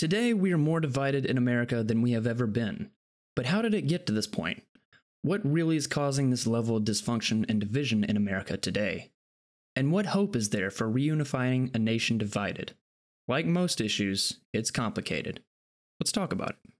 Today, we are more divided in America than we have ever been. But how did it get to this point? What really is causing this level of dysfunction and division in America today? And what hope is there for reunifying a nation divided? Like most issues, it's complicated. Let's talk about it.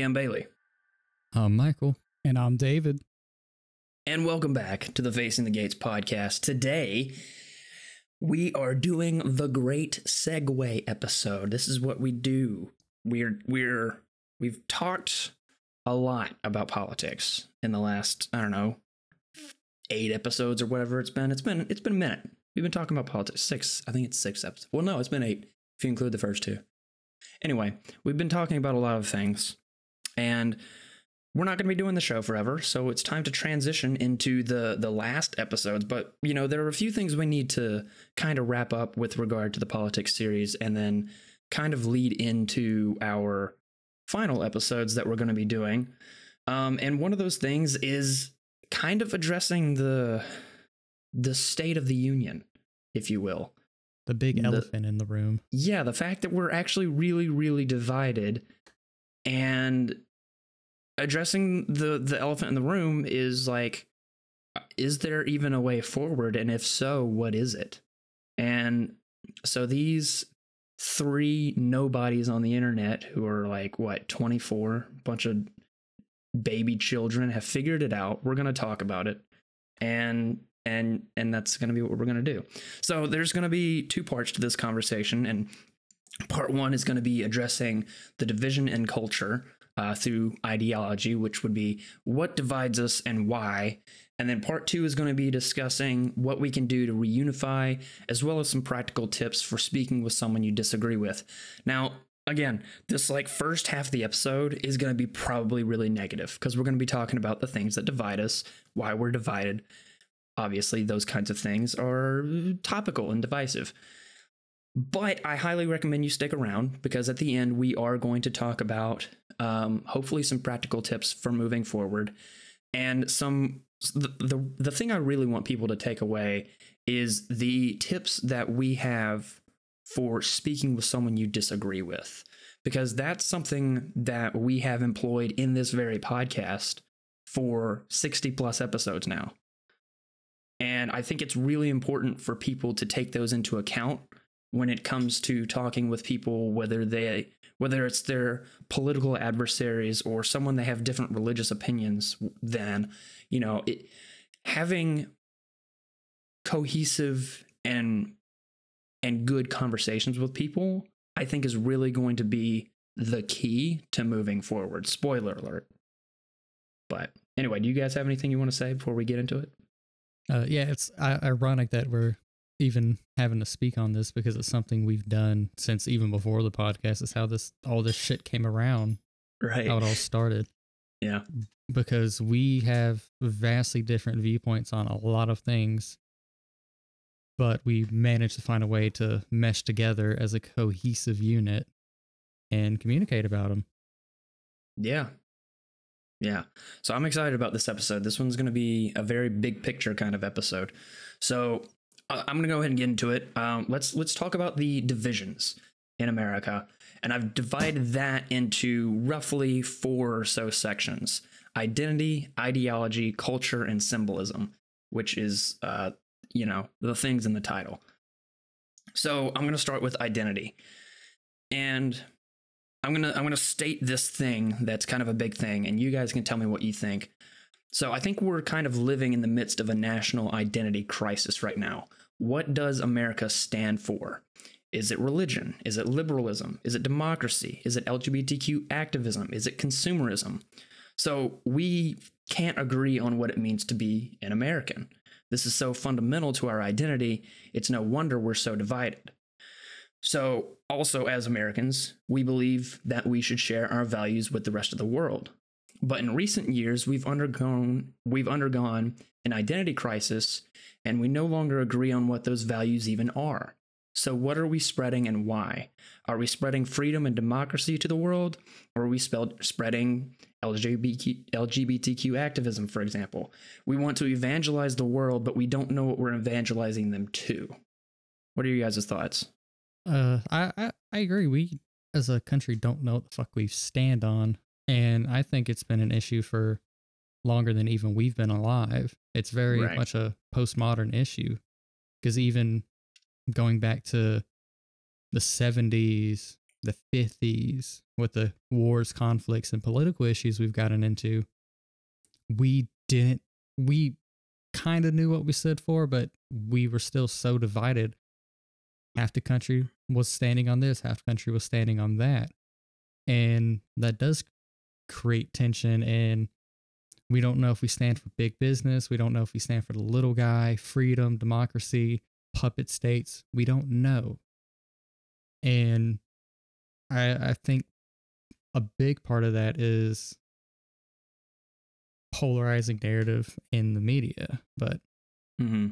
Hey, I'm Bailey. I'm Michael. And I'm David. And welcome back to the Facing the Gates podcast. Today, we are doing the great segue episode. This is what we do. We're we're we've talked a lot about politics in the last, I don't know, 8 episodes or whatever it's been. It's been it's been a minute. We've been talking about politics. 6, I think it's 6 episodes. Well, no, it's been 8 if you include the first two. Anyway, we've been talking about a lot of things and we're not going to be doing the show forever so it's time to transition into the the last episodes. But you know there are a few things we need to kind of wrap up with regard to the politics series and then kind of lead into our final episodes that we're going to be doing. Um, and one of those things is kind of addressing the the state of the union if you will. The big The- elephant in the room. yeah, the fact that we're actually really, really divided and addressing the the elephant in the room is like is there even a way forward? And if so what is it? And so these three nobodies on the internet who are like what 24 bunch of baby children have figured it out. We're going to talk about it. And and and that's going to be what we're going to do. So there's going to be two parts to this conversation and part one is going to be addressing the division in culture uh, through ideology which would be what divides us and why. And then part two is going to be discussing what we can do to reunify as well as some practical tips for speaking with someone you disagree with. Now again this like first half of the episode is going to be probably really negative because we're going to be talking about the things that divide us why we're divided. Obviously those kinds of things are topical and divisive but I highly recommend you stick around because at the end we are going to talk about um, hopefully some practical tips for moving forward and some the, the the thing I really want people to take away is the tips that we have for speaking with someone you disagree with because that's something that we have employed in this very podcast for 60 plus episodes now. And I think it's really important for people to take those into account when it comes to talking with people whether they whether it's their political adversaries or someone they have different religious opinions than you know it, having cohesive and and good conversations with people i think is really going to be the key to moving forward. Spoiler alert. But anyway do you guys have anything you want to say before we get into it? Uh, yeah, it's ironic that we're even having to speak on this because it's something we've done since even before the podcast. Is how this all this shit came around, right how it all started. yeah Because we have vastly different viewpoints on a lot of things, but we managed to find a way to mesh together as a cohesive unit and communicate about them. Yeah. Yeah. So I'm excited about this episode. This one's going to be a very big picture kind of episode. So I'm to go ahead and get into it. Um, let's let's talk about the divisions in America, and I've divided that into roughly four or so sections: identity, ideology, culture, and symbolism, which is uh, you know the things in the title. So I'm to start with identity, and I'm gonna I'm gonna state this thing that's kind of a big thing, and you guys can tell me what you think. So I think we're kind of living in the midst of a national identity crisis right now. What does America stand for? Is it religion? Is it liberalism? Is it democracy? Is it LGBTQ activism? Is it consumerism? So we can't agree on what it means to be an American. This is so fundamental to our identity, it's no wonder we're so divided. So, also as Americans, we believe that we should share our values with the rest of the world. But in recent years, we've undergone we've undergone an identity crisis and we no longer agree on what those values even are. So, what are we spreading and why? Are we spreading freedom and democracy to the world, or are we spelled, spreading LGBT, LGBTQ activism, for example? We want to evangelize the world, but we don't know what we're evangelizing them to. What are you guys' thoughts? Uh, I, I I agree. We as a country don't know what the fuck we stand on, and I think it's been an issue for longer than even we've been alive. It's very Right. much a postmodern issue because even going back to the 70s, the 50s, with the wars, conflicts, and political issues we've gotten into, we didn't, we kind of knew what we stood for, but we were still so divided. Half the country was standing on this, half the country was standing on that. And that does create tension and we don't know if we stand for big business. We don't know if we stand for the little guy, freedom, democracy, puppet states. We don't know. And I I think a big part of that is polarizing narrative in the media. But Mm-hmm.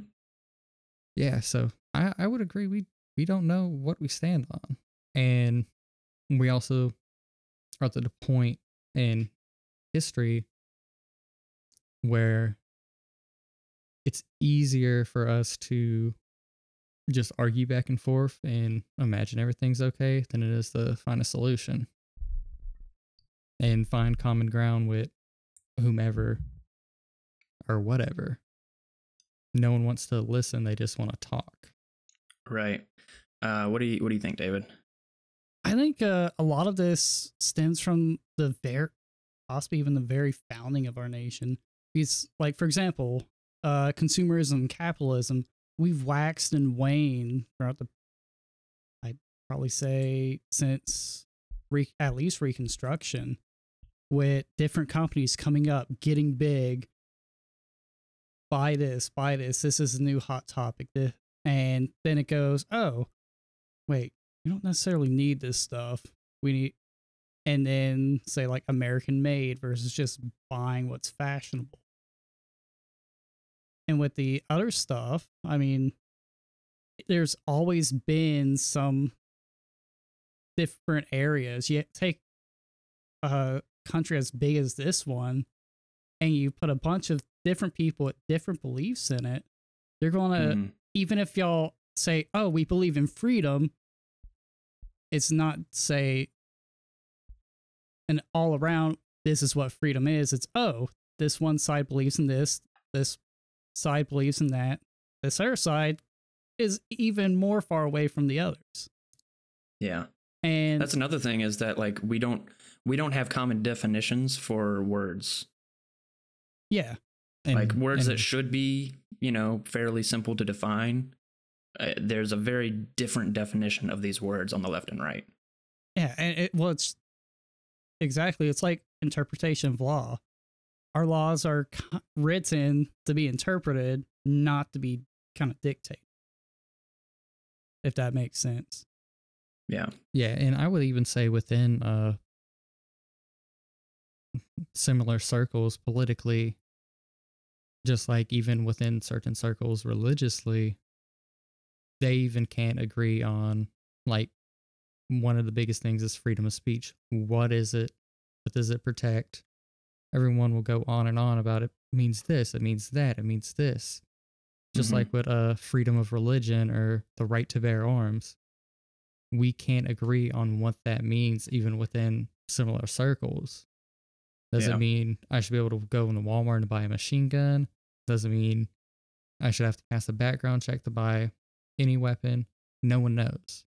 yeah, so I, I would agree we we don't know what we stand on. And we also are at the point in history where it's easier for us to just argue back and forth and imagine everything's okay than it is to find a solution and find common ground with whomever or whatever. No one wants to listen, they just want to talk. Right. Uh, what do you What do you think, David? I think uh, a lot of this stems from the very, possibly even the very founding of our nation. Because, like, for example, uh, consumerism, capitalism, we've waxed and waned throughout the, I'd probably say, since re- at least Reconstruction, with different companies coming up, getting big. Buy this, buy this. This is a new hot topic. This, and then it goes, oh, wait, you don't necessarily need this stuff. We need, and then say like American made versus just buying what's fashionable. And with the other stuff, I mean, there's always been some different areas. You take a country as big as this one, and you put a bunch of different people with different beliefs in it. They're going to Mhm. even if y'all say, "Oh, we believe in freedom," it's not say an all around this is what freedom is. It's oh, this one side believes in this, this side believes in that. This other side is even more far away from the others. Yeah. And That's another thing is that like we don't we don't have common definitions for words. yeah, like And- words that should be, you know, fairly simple to define. Uh, there's a very different definition of these words on the left and right. Yeah, and it well, it's exactly it's like interpretation of law. Our laws are written to be interpreted, not to be kind of dictated. If that makes sense. Yeah. Yeah, and I would even say within uh similar circles politically, just like even within certain circles religiously, they even can't agree on like one of the biggest things is freedom of speech. What is it? What does it protect? Everyone will go on and on about it means this, it means that, it means this. Just Mhm. like with uh freedom of religion or the right to bear arms we can't agree on what that means even within similar circles. Doesn't Yeah. mean I should be able to go into Walmart and buy a machine gun. Doesn't mean I should have to pass a background check to buy any weapon. No one knows.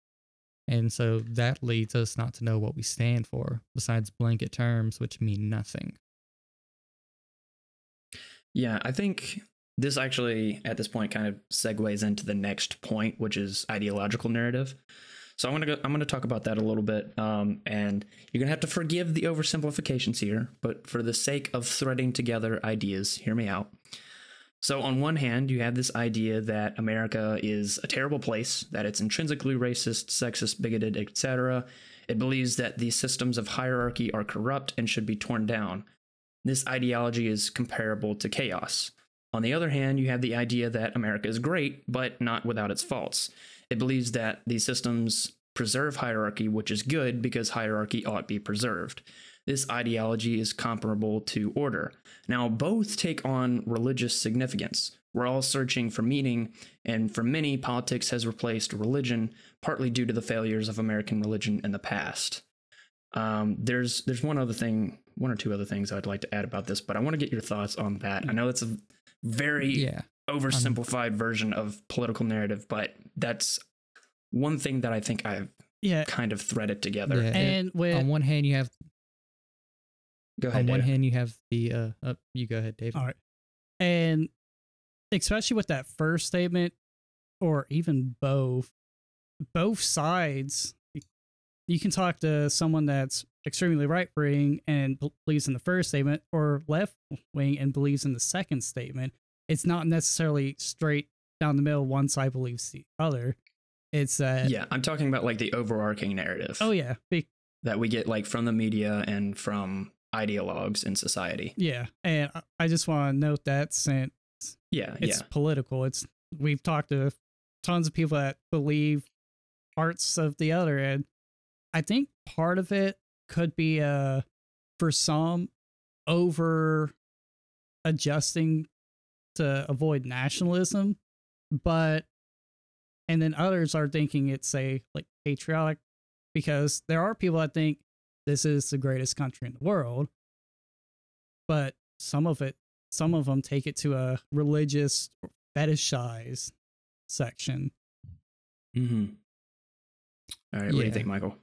And so that leads us not to know what we stand for, besides blanket terms, which mean nothing. Yeah, I think this actually at this point kind of segues into the next point, which is ideological narrative. So I'm gonna go, I'm gonna talk about that a little bit, um, and you're gonna have to forgive the oversimplifications here, but for the sake of threading together ideas, hear me out. So on one hand, you have this idea that America is a terrible place, that it's intrinsically racist, sexist, bigoted, etc. It believes that the systems of hierarchy are corrupt and should be torn down. This ideology is comparable to chaos. On the other hand, you have the idea that America is great, but not without its faults. It believes that these systems preserve hierarchy, which is good because hierarchy ought to be preserved. This ideology is comparable to order. Now, both take on religious significance. We're all searching for meaning, and for many, politics has replaced religion, partly due to the failures of American religion in the past. Um, there's there's one other thing, one or two other things I'd like to add about this, but I want to get your thoughts on that. I know that's a very Yeah. oversimplified version of political narrative, but that's one thing that I think I've Yeah. kind of threaded together. Yeah. And with on one hand, you have Go ahead. on one Data. hand you have the uh, uh you go ahead, Dave. All right. And especially with that first statement, or even both, both sides, you can talk to someone that's extremely right wing and believes in the first statement, or left wing and believes in the second statement. It's not necessarily straight down the middle, one side believes the other. It's that, yeah, I'm talking about like the overarching narrative oh, yeah. Be- that we get like from the media and from ideologues in society. yeah. And I- just want to note that since Yeah, it's yeah. political. It's we've talked to tons of people that believe parts of the other, and I think part of it could be uh for some over adjusting to avoid nationalism, but and then others are thinking it's say like patriotic because there are people that think this is the greatest country in the world, but some of it some of them take it to a religious fetishized section. Mm-hmm. All right, what do you think, Michael?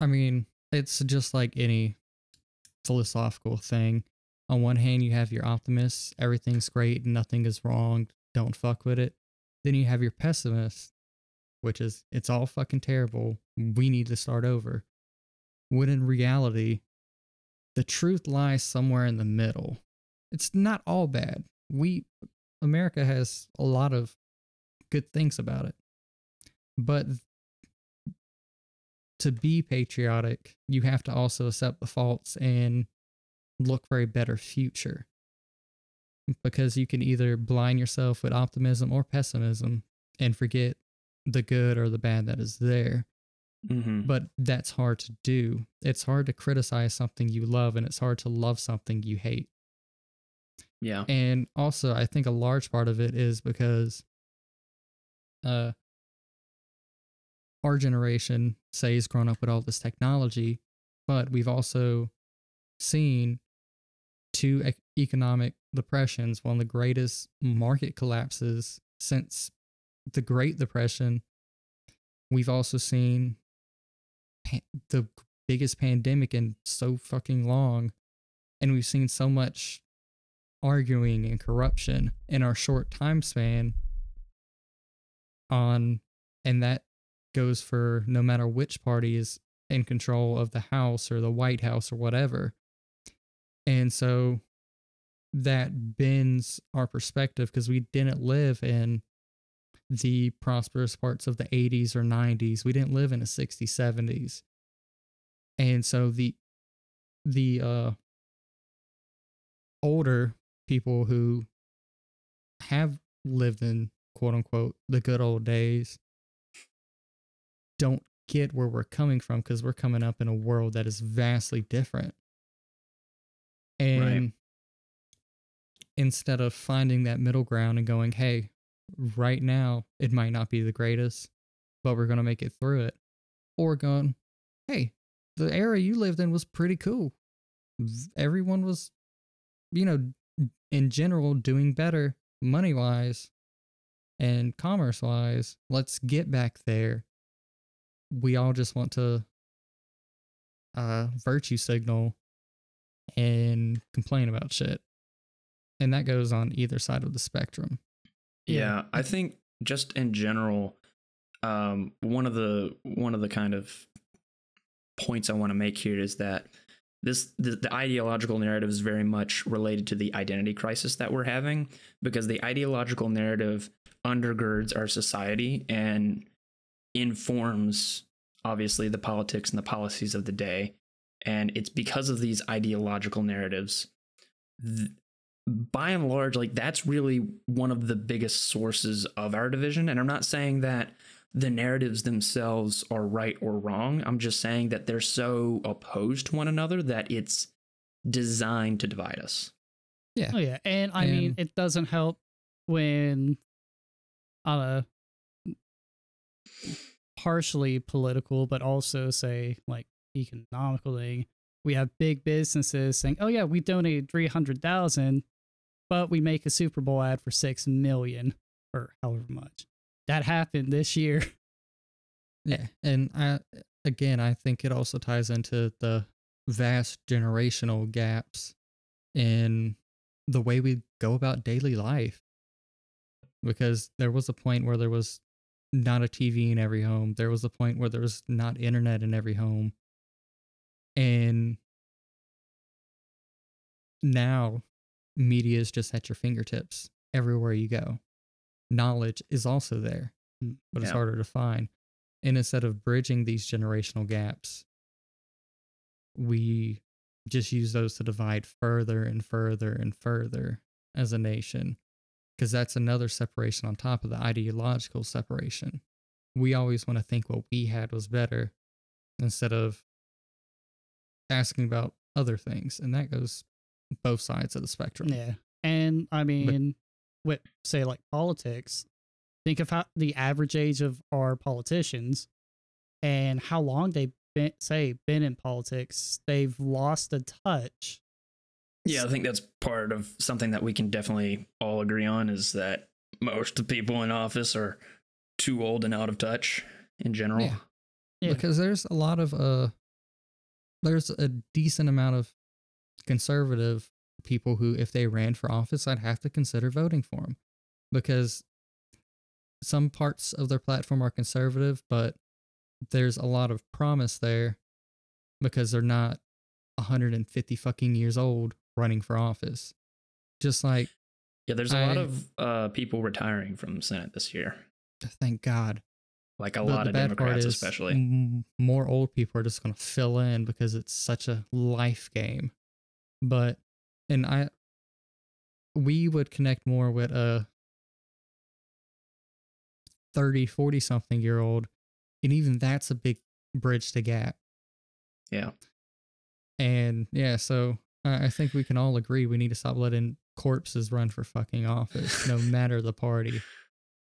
I mean, it's just like any philosophical thing. On one hand, you have your optimists, everything's great, nothing is wrong, don't fuck with it. Then you have your pessimists, which is it's all fucking terrible. We need to start over. When in reality, the truth lies somewhere in the middle. It's not all bad. We America has a lot of good things about it. But to be patriotic, you have to also accept the faults and look for a better future. Because you can either blind yourself with optimism or pessimism and forget the good or the bad that is there. Mm-hmm. But that's hard to do. It's hard to criticize something you love and it's hard to love something you hate. Yeah. And also, I think a large part of it is because uh, our generation, say, has grown up with all this technology, but we've also seen two ec- economic depressions, one of the greatest market collapses since the Great Depression. We've also seen pa- the biggest pandemic in so fucking long, and we've seen so much arguing and corruption in our short time span on and that goes for no matter which party is in control of the house or the white house or whatever. And so that bends our perspective because we didn't live in the prosperous parts of the 80s or 90s we didn't live in the 60s 70s and so the the uh older people who have lived in quote unquote the good old days don't get where we're coming from because we're coming up in a world that is vastly different. And instead of finding that middle ground and going, hey, right now it might not be the greatest, but we're going to make it through it, or going, hey, the era you lived in was pretty cool. Everyone was, you know, in general doing better money wise and commerce wise. Let's get back there. We all just want to uh virtue signal and complain about shit. And that goes on either side of the spectrum. Yeah. I think just in general, um, one of the one of the kind of points I want to make here is that this the, the ideological narrative is very much related to the identity crisis that we're having because the ideological narrative undergirds our society and informs obviously the politics and the policies of the day and it's because of these ideological narratives th- by and large like that's really one of the biggest sources of our division and i'm not saying that the narratives themselves are right or wrong i'm just saying that they're so opposed to one another that it's designed to divide us Yeah. Oh yeah, and I mean it doesn't help when on a partially political, but also say like economical thing. We have big businesses saying, "Oh yeah, we donated three hundred thousand, but we make a Super Bowl ad for six million or however much." That happened this year. Yeah, and I again, I think it also ties into the vast generational gaps in the way we go about daily life. Because there was a point where there was not a TV in every home. There was a point where there was not internet in every home. And now media is just at your fingertips everywhere you go. Knowledge is also there, Mm, but it's harder to find. And instead of bridging these generational gaps, we just use those to divide further and further and further as a nation. Because that's another separation on top of the ideological separation. We always want to think what we had was better instead of asking about other things. And that goes both sides of the spectrum. Yeah. And I mean, with say like politics, think of how the average age of our politicians and how long they've been say been in politics. They've lost a touch. Yeah, I think that's part of something that we can definitely all agree on is that most of the people in office are too old and out of touch in general. Yeah. Yeah. because there's a lot of uh there's a decent amount of conservative people who if they ran for office i'd have to consider voting for them because some parts of their platform are conservative but there's a lot of promise there because they're not 150 fucking years old running for office. Just like Yeah, there's a lot of uh, people retiring from the Senate this year. thank god Like a But lot of Democrats, especially. m- more old people are just going to fill in because it's such a life game. But and I we would connect more with a 30, 40 something year old and even that's a big bridge to gap. Yeah. And yeah, so I I think we can all agree we need to stop letting corpses run for fucking office, no matter the party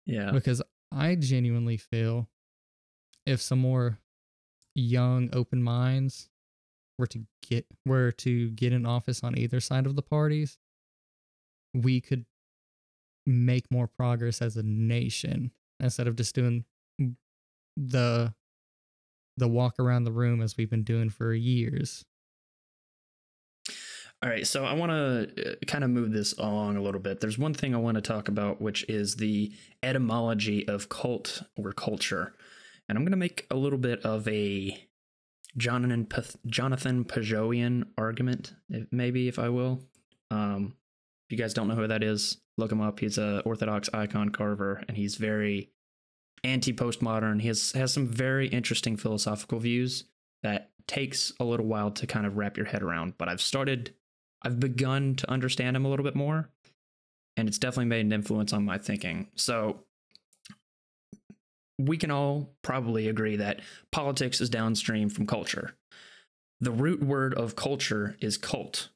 Yeah. because I genuinely feel if some more young open minds were to get were to get in office on either side of the parties, we could make more progress as a nation instead of just doing the the walk around the room as we've been doing for years. All right, so I want to uh, kind of move this along a little bit. There's one thing I want to talk about, which is the etymology of cult or culture. And I'm going to make a little bit of a Jonathan, Jonathan Pajoian argument, maybe, if I will. Um, if you guys don't know who that is, look him up. He's a Orthodox icon carver, and he's very anti-postmodern. He has, has some very interesting philosophical views that takes a little while to kind of wrap your head around. But I've started I've begun to understand him a little bit more, and it's definitely made an influence on my thinking. So we can all probably agree that politics is downstream from culture. The root word of culture is cult.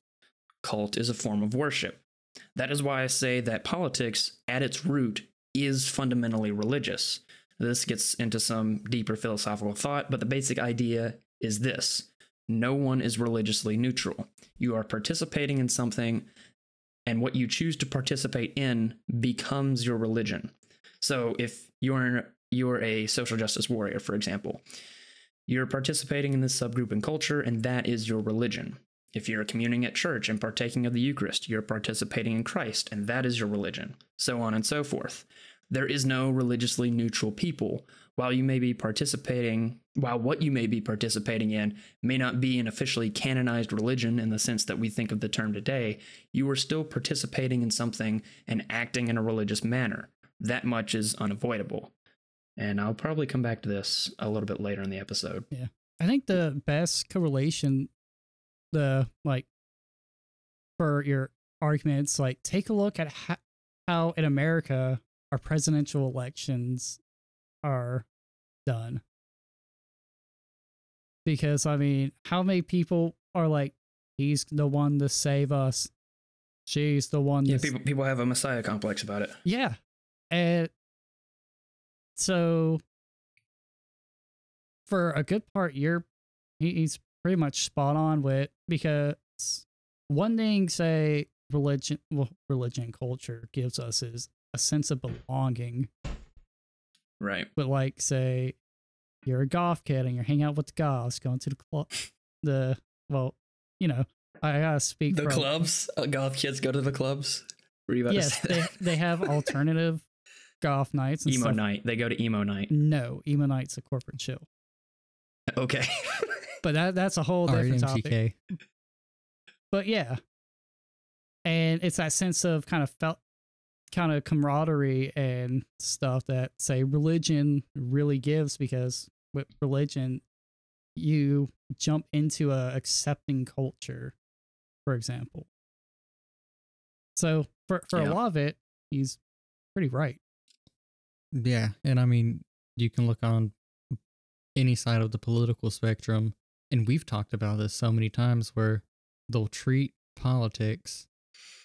Cult is a form of worship. That is why I say that politics, at its root, is fundamentally religious. This gets into some deeper philosophical thought, but the basic idea is this no one is religiously neutral. You are participating in something, and what you choose to participate in becomes your religion. So if you're you're a social justice warrior, for example, you're participating in this subgroup and culture, and that is your religion. If you're communing at church and partaking of the Eucharist, you're participating in Christ, and that is your religion. So on and so forth. there is no religiously neutral people. While you may be participating, while what you may be participating in may not be an officially canonized religion in the sense that we think of the term today, you are still participating in something and acting in a religious manner. That much is unavoidable. And I'll probably come back to this a little bit later in the episode. Yeah. I think the best correlation, the like, for your arguments, like take a look at how, how in America our presidential elections are done. Because I mean, how many people are like, he's the one to save us, she's the one. Yeah, people people have a messiah complex about it. yeah. And so for a good part, you're he's pretty much spot on with because one thing say religion well religion culture gives us is a sense of belonging. Right. But like say you're a goth kid and you're hanging out with the goths, going to the club the well, you know, I gotta speak The from clubs, uh, goth kids go to the clubs. Were you about Yes, to say they, that? they have alternative golf nights and emo stuff. night. They go to emo night. No, emo night's a corporate chill. Okay. But that that's a whole different topic. But yeah. And it's that sense of kind of felt kind of camaraderie and stuff that say religion really gives because with religion you jump into a accepting culture, for example. So for for Yeah. a lot of it, he's pretty right. Yeah, and I mean, you can look on any side of the political spectrum, and we've talked about this so many times where they'll treat politics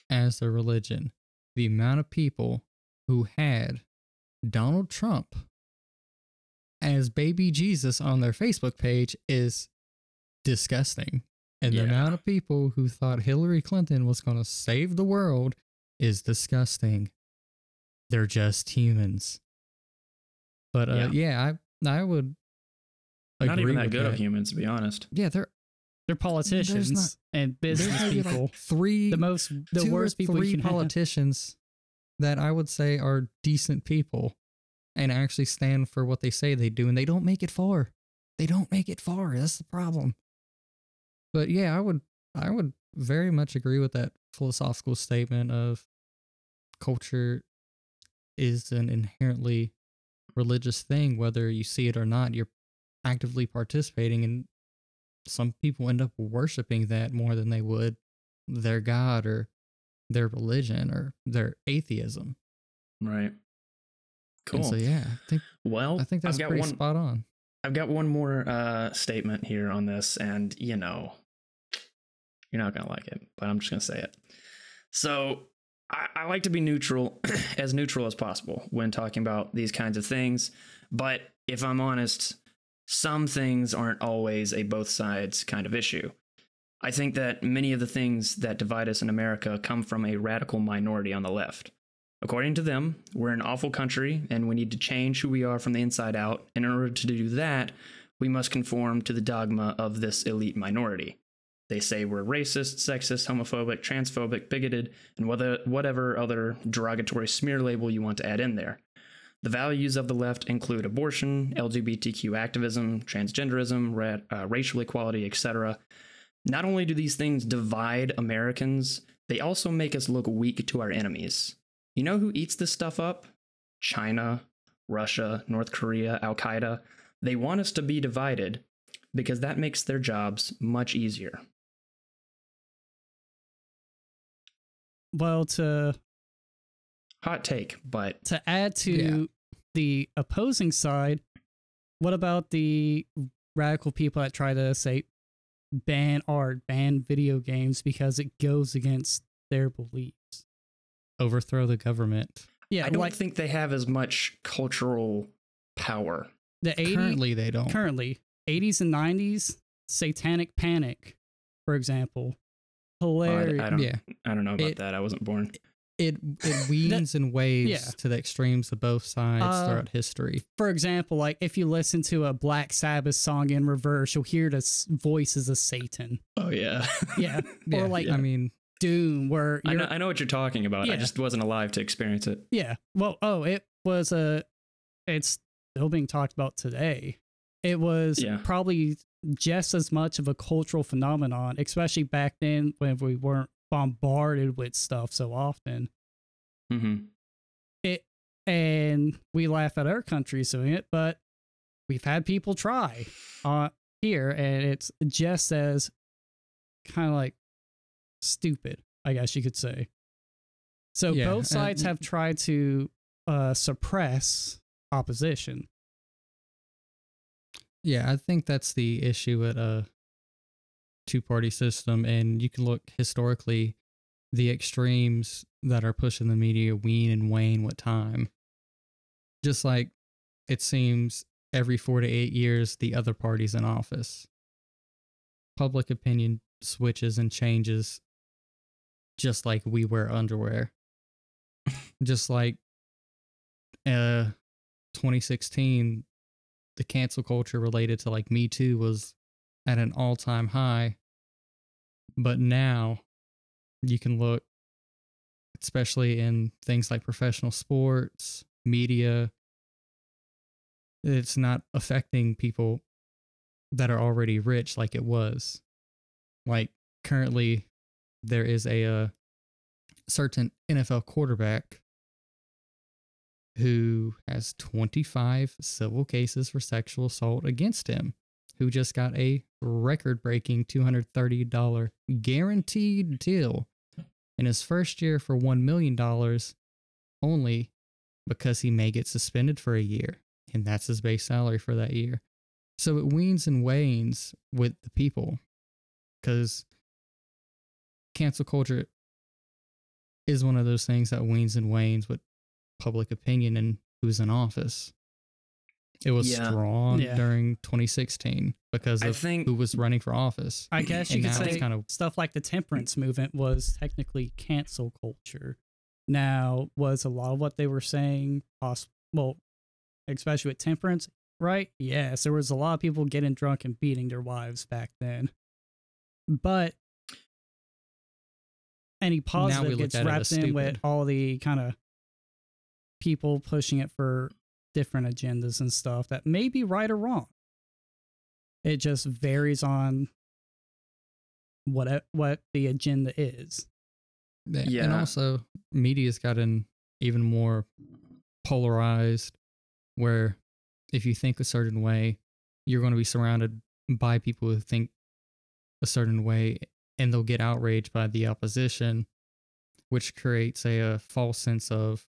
as their religion. The amount of people who had Donald Trump as baby Jesus on their Facebook page is disgusting. And the amount of people who thought Hillary Clinton was going to save the world is disgusting. They're just humans. But uh, yeah. I I would Not even that good of humans, to be honest. Yeah, they're They're politicians and business people. like three the most the worst people three you can have. politicians that I would say are decent people and actually stand for what they say they do, and they don't make it far. They don't make it far. That's the problem. But yeah, I would I would very much agree with that philosophical statement of culture is an inherently religious thing, whether you see it or not. You're actively participating, and some people end up worshiping that more than they would their god or their religion or their atheism. Right. Cool. And so yeah, I think well, I think that's pretty one. spot on. I've got one more uh, statement here on this, and you know, you're not gonna like it, but I'm just gonna say it. So I, I like to be neutral, as neutral as possible when talking about these kinds of things. But if I'm honest, some things aren't always a both sides kind of issue. I think that many of the things that divide us in America come from a radical minority on the left. According to them, we're an awful country and we need to change who we are from the inside out. In order to do that, we must conform to the dogma of this elite minority. They say we're racist, sexist, homophobic, transphobic, bigoted, and whatever other derogatory smear label you want to add in there. The values of the left include abortion, LGBTQ activism, transgenderism, ra- uh, racial equality, etc. Not only do these things divide Americans, they also make us look weak to our enemies. You know who eats this stuff up? China, Russia, North Korea, Al Qaeda. They want us to be divided because that makes their jobs much easier. Well, to Hot take, but to add to Yeah. the opposing side, what about the radical people that try to say ban art, ban video games because it goes against their beliefs? Overthrow the government. Yeah, I don't like think they have as much cultural power. the 80s Currently, they don't. currently 80s and 90s satanic panic for example Oh, I- hilarious I, don't. yeah, I don't know about It- that. I wasn't born. It it weans and waves yeah. to the extremes of both sides Uh, throughout history. for example like if you listen to a black sabbath song in reverse you'll hear the s- voices of satan Oh yeah. yeah Yeah, or like I mean, doom where I you're, know. I know what you're talking about. I just wasn't alive to experience it. yeah well oh it was a it's still being talked about today. It was Yeah. probably just as much of a cultural phenomenon, especially back then when we weren't bombarded with stuff so often. Mm-hmm. It and we laugh at our countries doing it, but we've had people try uh here and it's just as kind of like stupid, I guess you could say. So Yeah, both sides and- have tried to uh suppress opposition. Yeah, I think that's the issue with a two party system. And you can look historically, the extremes that are pushing the media wean and wane with time. Just like it seems every four to eight years, the other party's in office. Public opinion switches and changes just like we wear underwear. just like uh 2016 the cancel culture related to like Me Too was at an all time high. But now you can look, especially in things like professional sports, media, it's not affecting people that are already rich like it was. Like currently, there is a, uh certain NFL quarterback who has 25 civil cases for sexual assault against him, who just got a record breaking $230 guaranteed deal in his first year for $1 million only because he may get suspended for a year. And that's his base salary for that year. So it weans and wanes with the people because cancel culture is one of those things that weans and wanes with public opinion and who's in office. It was Yeah. strong Yeah. during 2016 because I of think who was running for office. I guess you And could it's say kind of- stuff like the temperance movement was technically cancel culture. Now, was a lot of what they were saying possible? Well, especially with temperance, right? Yes, there was a lot of people getting drunk and beating their wives back then. But any positive gets wrapped in with all the kind of people pushing it for different agendas and stuff that may be right or wrong. It just varies on what what the agenda is. Yeah. And also, media's gotten even more polarized, where if you think a certain way, you're going to be surrounded by people who think a certain way, and they'll get outraged by the opposition, which creates a, uh false sense of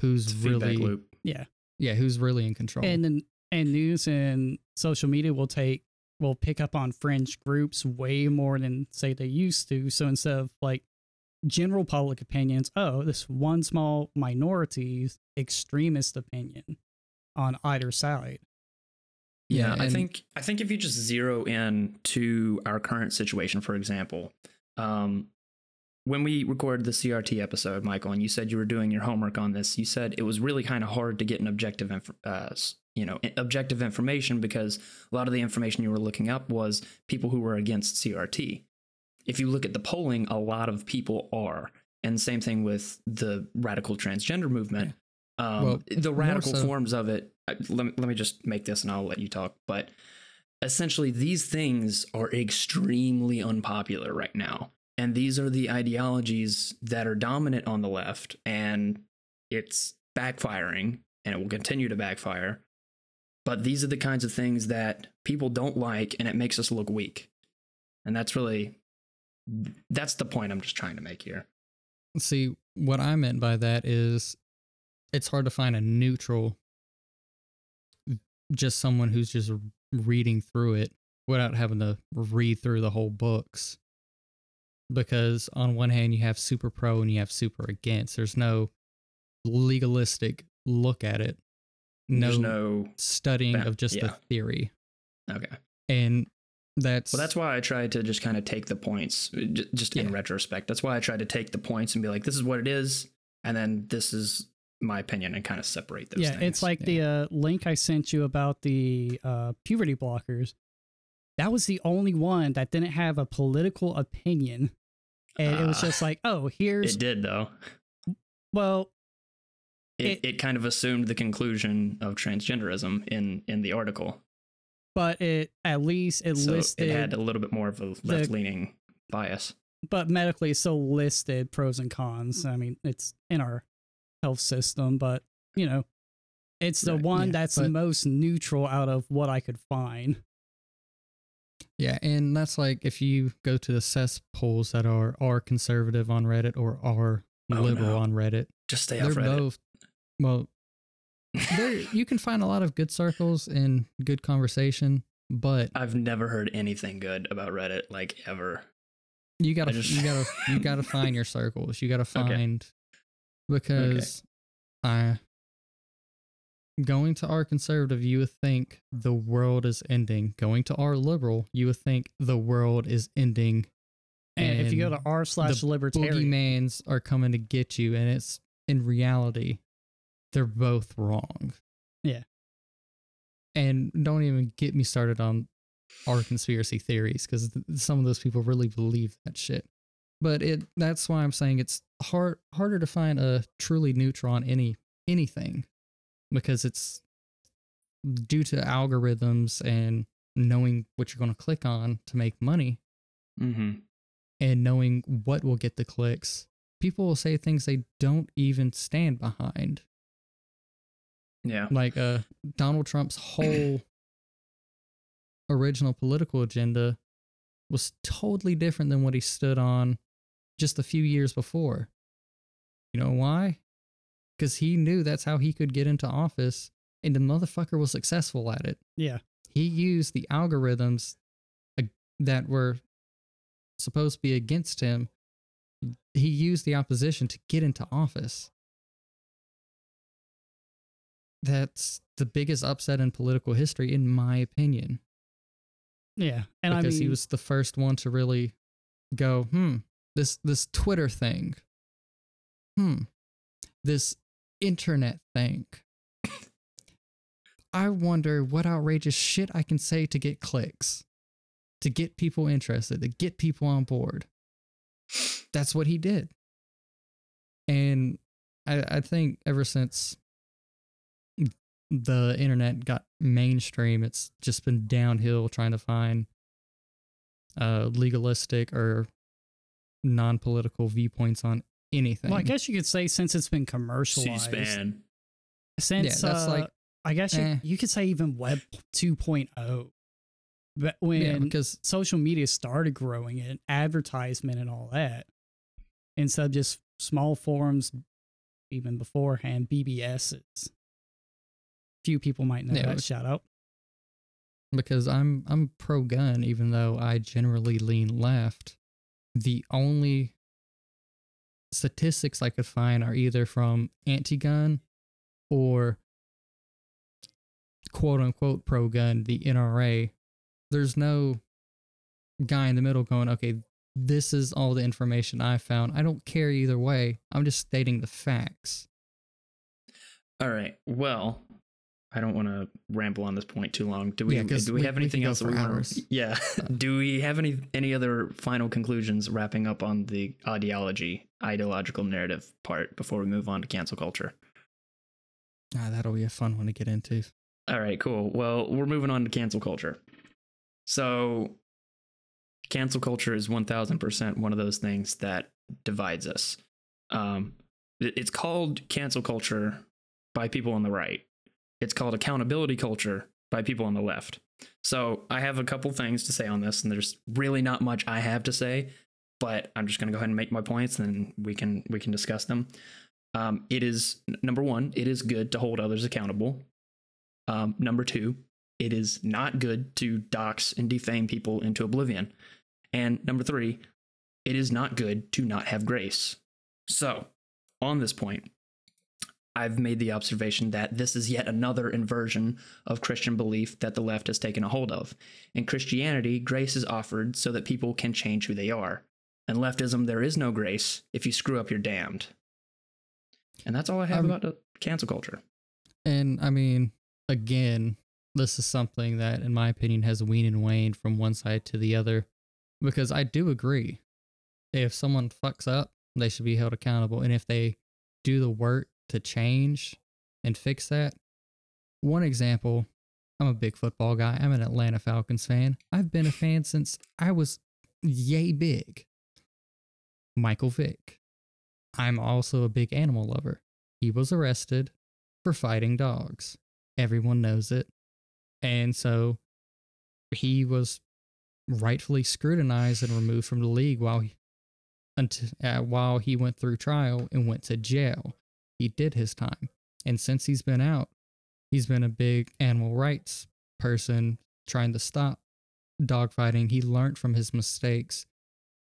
who's it's a feedback really, loop. Yeah. Yeah, who's really in control. And then and news and social media will take will pick up on fringe groups way more than say they used to. So instead of like general public opinions, oh, this one small minority's extremist opinion on either side. Yeah, I and- think I think if you just zero in to our current situation, for example, um, when we recorded the CRT episode, Michael, and you said you were doing your homework on this, you said it was really kind of hard to get an objective, inf- uh, you know, objective information because a lot of the information you were looking up was people who were against CRT. If you look at the polling, a lot of people are, and same thing with the radical transgender movement. Um, Well, the radical so- forms of it. Let me, let me just make this, and I'll let you talk. But essentially, these things are extremely unpopular right now, and these are the ideologies that are dominant on the left, and it's backfiring, and it will continue to backfire. But these are the kinds of things that people don't like, and it makes us look weak. And that's really that's the point I'm just trying to make here. See, what I meant by that is it's hard to find a neutral, just someone who's just reading through it without having to read through the whole books. Because on one hand, you have super pro and you have super against. There's no legalistic look at it, no, There's no studying back- of just the theory. okay. And that's Well, that's why I tried to just kind of take the points, j- just in Yeah. retrospect. That's why I tried to take the points and be like, this is what it is, and then this is my opinion, and kind of separate those. yeah, things. it's like the uh, link I sent you about the uh, puberty blockers. That was the only one that didn't have a political opinion. And it was Ah. just like, oh, here's it did though. well, it, It- it kind of assumed the conclusion of transgenderism in in the article. but it at least it so listed it had a little bit more of a left leaning bias. but medically it still listed pros and cons. I mean, it's in our health system, but you know, it's the Right, one yeah, that's the most neutral out of what I could find. Yeah, and that's like if you go to the cesspools that are are conservative on Reddit or are Oh, liberal no. on Reddit, Just stay they're off Reddit. both well. there you can find a lot of good circles and good conversation, but I've never heard anything good about Reddit, like ever. you gotta just- you gotta you gotta find your circles. You gotta Okay. find because I going to our conservative, you would think the world is ending. Going to our liberal, you would think the world is ending. And, if you go to and r slash libertarian, Boogeymans are coming to get you, and it's in reality, they're both wrong. Yeah. And don't even get me started on our conspiracy theories because th- some of those people really believe that shit. But it that's why I'm saying it's hard harder to find a truly neutral on any anything because it's due to algorithms and knowing what you're going to click on to make money Mm-hmm. and knowing what will get the clicks, people will say things they don't even stand behind. Yeah. Like uh Donald Trump's whole original political agenda was totally different than what he stood on just a few years before. You know why? Because he knew that's how he could get into office, and the motherfucker was successful at it. yeah, He used the algorithms that were supposed to be against him. He used the opposition to get into office. That's the biggest upset in political history, in my opinion yeah, and because I mean, he was the first one to really go, hmm, this this Twitter thing, hmm, this internet think. I wonder what outrageous shit I can say to get clicks, to get people interested, to get people on board. That's what he did. And I, I think ever since the internet got mainstream, it's just been downhill trying to find uh, legalistic or non political viewpoints on anything. well, I guess you could say since it's been commercialized, C-SPAN. since Yeah, that's uh, like, I guess you, eh. you could say even Web 2.0, but when yeah, because social media started growing and advertisement and all that, instead of just small forums, even beforehand, BBSs. Few people might know Yeah, that shout out. because I'm I'm pro gun even though I generally lean left. The only statistics I could find are either from anti-gun or quote unquote pro gun, the NRA. There's no guy in the middle going, okay, this is all the information I found. I don't care either way. I'm just stating the facts. All right. Well, I don't want to ramble on this point too long. Do we? Yeah, do we, we- have anything go else that we want hours. Yeah. do we have any any other final conclusions wrapping up on the ideology, ideological narrative part before we move on to cancel culture? Ah, that'll be a fun one to get into. All right, cool. Well, we're moving on to cancel culture. So, cancel culture is 1000% one of those things that divides us. Um, it's called cancel culture by people on the right, it's called accountability culture by people on the left. So, I have a couple things to say on this, and there's really not much I have to say, but I'm just going to go ahead and make my points, and we can we can discuss them. Um, it is number one, it is good to hold others accountable. Um, number two, it is not good to dox and defame people into oblivion. And number three, it is not good to not have grace. So, on this point, I've made the observation that this is yet another inversion of Christian belief that the left has taken a hold of. In Christianity, grace is offered so that people can change who they are. In leftism, there is no grace. If you screw up, you're damned. And that's all I have Um, about cancel culture. And I mean, again, this is something that, in my opinion, has weaned and waned from one side to the other. Because I do agree. If someone fucks up, they should be held accountable. And if they do the work to change and fix that. One example, I'm a big football guy. I'm an Atlanta Falcons fan. I've been a fan since I was yay big. Michael Vick. I'm also a big animal lover. He was arrested for fighting dogs. Everyone knows it. And so he was rightfully scrutinized and removed from the league while he, until, uh, while he went through trial and went to jail. He did his time. And since he's been out, he's been a big animal rights person trying to stop dogfighting. He learned from his mistakes,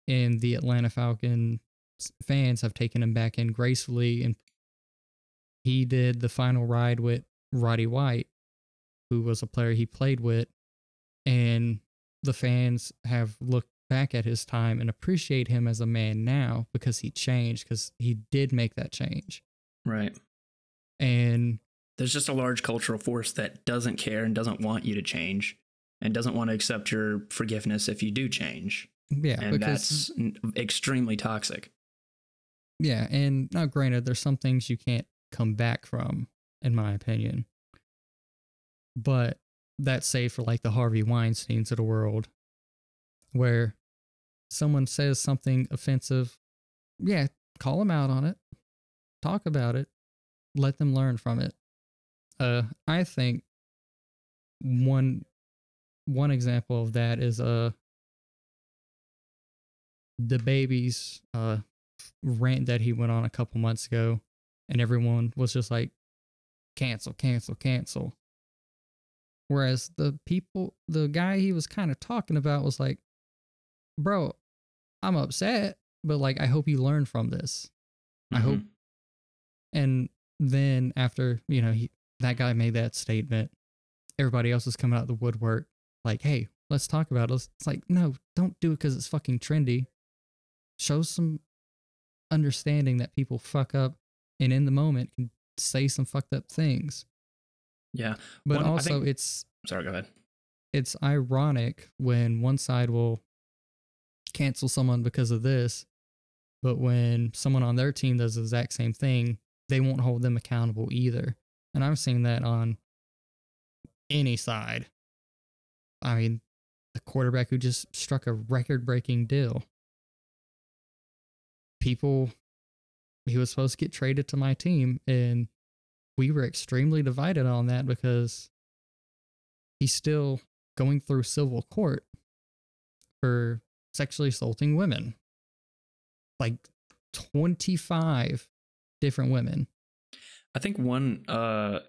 and the Atlanta Falcons fans have taken him back in gracefully. And he did the final ride with Roddy White, who was a player he played with, and the fans have looked back at his time and appreciate him as a man now because he changed because he did make that change Right. and There's just a large cultural force that doesn't care and doesn't want you to change and doesn't want to accept your forgiveness if you do change. yeah and because that's extremely toxic. yeah and now granted there's some things you can't come back from in my opinion but that's safe for like the harvey weinsteins of the world where someone says something offensive yeah call them out on it talk about it let them learn from it. Uh i think one one example of that is uh DaBaby's uh rant that he went on a couple months ago and everyone was just like cancel cancel cancel. Whereas the people the guy he was kind of talking about was like bro i'm upset but like i hope you learn from this. I hope- Mhm. And then after you know he that guy made that statement everybody else was coming out of the woodwork like hey let's talk about it it's like no don't do it because it's fucking trendy show some understanding that people fuck up and in the moment can say some fucked up things Yeah. but One- also think- it's Sorry, go ahead. it's ironic when one side will cancel someone because of this, but when someone on their team does the exact same thing, they won't hold them accountable either. And I'm seeing that on any side. I mean, the quarterback who just struck a record breaking deal. People, he was supposed to get traded to my team, and we were extremely divided on that because he's still going through civil court for sexually assaulting women. Like 25 different women. I think one uh,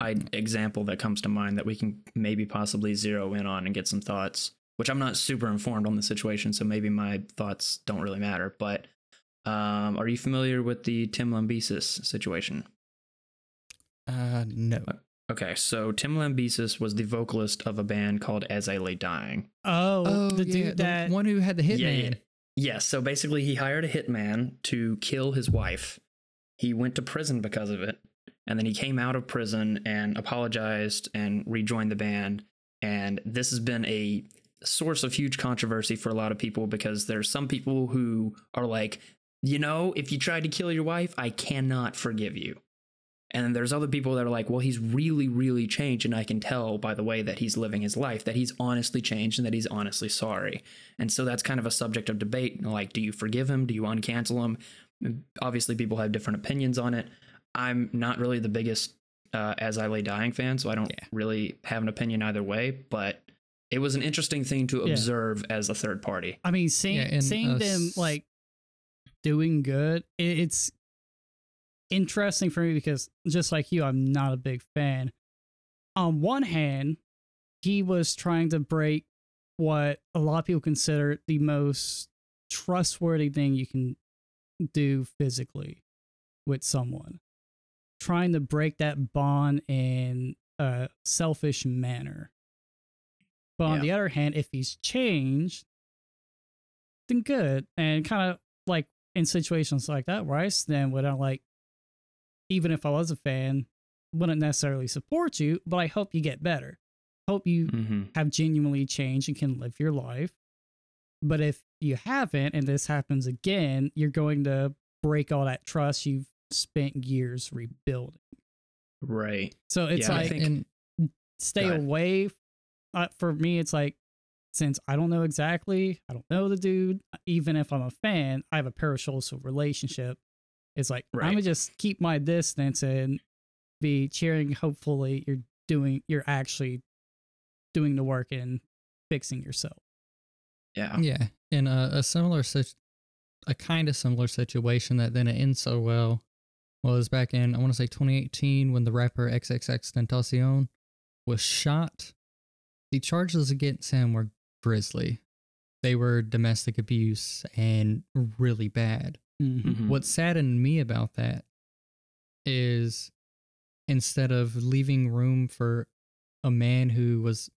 I, example that comes to mind that we can maybe possibly zero in on and get some thoughts, which I'm not super informed on the situation, so maybe my thoughts don't really matter. But um, are you familiar with the Tim Lambesis situation? Uh, no. Okay, so Tim Lambesis was the vocalist of a band called As I Lay Dying. Oh, the dude that one who had the hitman. Yeah, yeah. Yes, so basically he hired a hitman to kill his wife. He went to prison because of it, and then he came out of prison and apologized and rejoined the band. And this has been a source of huge controversy for a lot of people because there's some people who are like, you know, if you tried to kill your wife, I cannot forgive you. And then there's other people that are like, well, he's really, really changed. And I can tell by the way that he's living his life that he's honestly changed and that he's honestly sorry. And so that's kind of a subject of debate. Like, do you forgive him? Do you uncancel him? Obviously, people have different opinions on it. I'm not really the biggest uh, As I Lay Dying fan, so I don't Yeah. really have an opinion either way. But it was an interesting thing to Yeah. observe as a third party. I mean, seeing Yeah, seeing them like doing good, it's interesting for me because just like you, I'm not a big fan. On one hand, he was trying to break what a lot of people consider the most trustworthy thing you can do physically with someone, trying to break that bond in a selfish manner. But on Yeah. the other hand, if he's changed, then good. And kind of like in situations like that where I stand with, I'm like, even if I was a fan, wouldn't necessarily support you, but I hope you get better. Hope you Mm-hmm. have genuinely changed and can live your life. But if you haven't and this happens again, you're going to break all that trust you've spent years rebuilding. Right. So it's Yeah, I like think- and stay away. Uh, for me, it's like since I don't know exactly, I don't know the dude. Even if I'm a fan, I have a parasocial relationship. It's like I'm gonna just keep my distance and be cheering. Hopefully, you're doing, you're actually doing the work and fixing yourself. Yeah. Yeah, in a, a similar sit- a kind of similar situation that didn't end so well was back in I want to say 2018 when the rapper XXXTentacion was shot. The charges against him were grisly. They were domestic abuse and really bad. Mhm. What saddened me about that is instead of leaving room for a man who was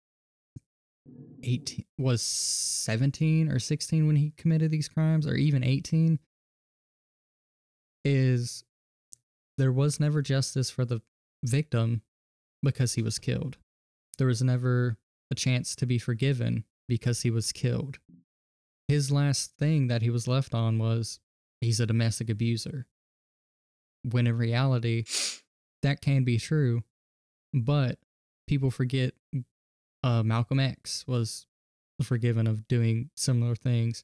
18 was 17 or 16 when he committed these crimes or even 18 is there was never justice for the victim because he was killed. There was never a chance to be forgiven because he was killed. His last thing that he was left on was he's a domestic abuser. When in reality, that can be true, but people forget uh, Malcolm X was forgiven of doing similar things.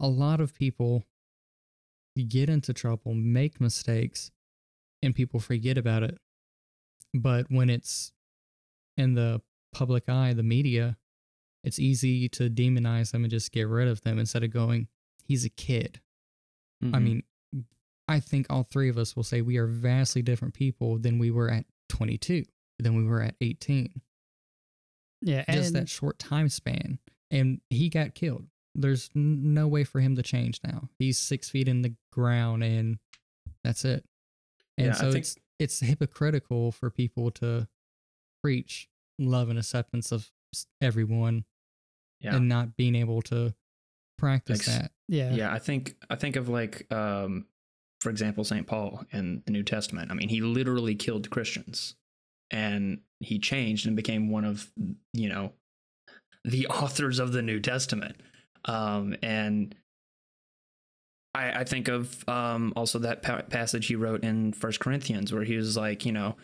A lot of people get into trouble, make mistakes, and people forget about it. But when it's in the public eye, the media, it's easy to demonize them and just get rid of them instead of going, he's a kid. I Mhm. mean, I think all three of us will say we are vastly different people than we were at 22, than we were at 18. Yeah, Just that short time span. And he got killed. There's n- no way for him to change now. He's six feet in the ground and that's it. And Yeah, so think- it's it's hypocritical for people to preach love and acceptance of everyone yeah. and not being able to practice Like that. yeah, yeah i think i think of like um for example st paul in the new testament. I mean he literally killed christians and he changed and became one of you know the authors of the new testament. Um and i i think of um also that pa- passage he wrote in first corinthians where he was like you know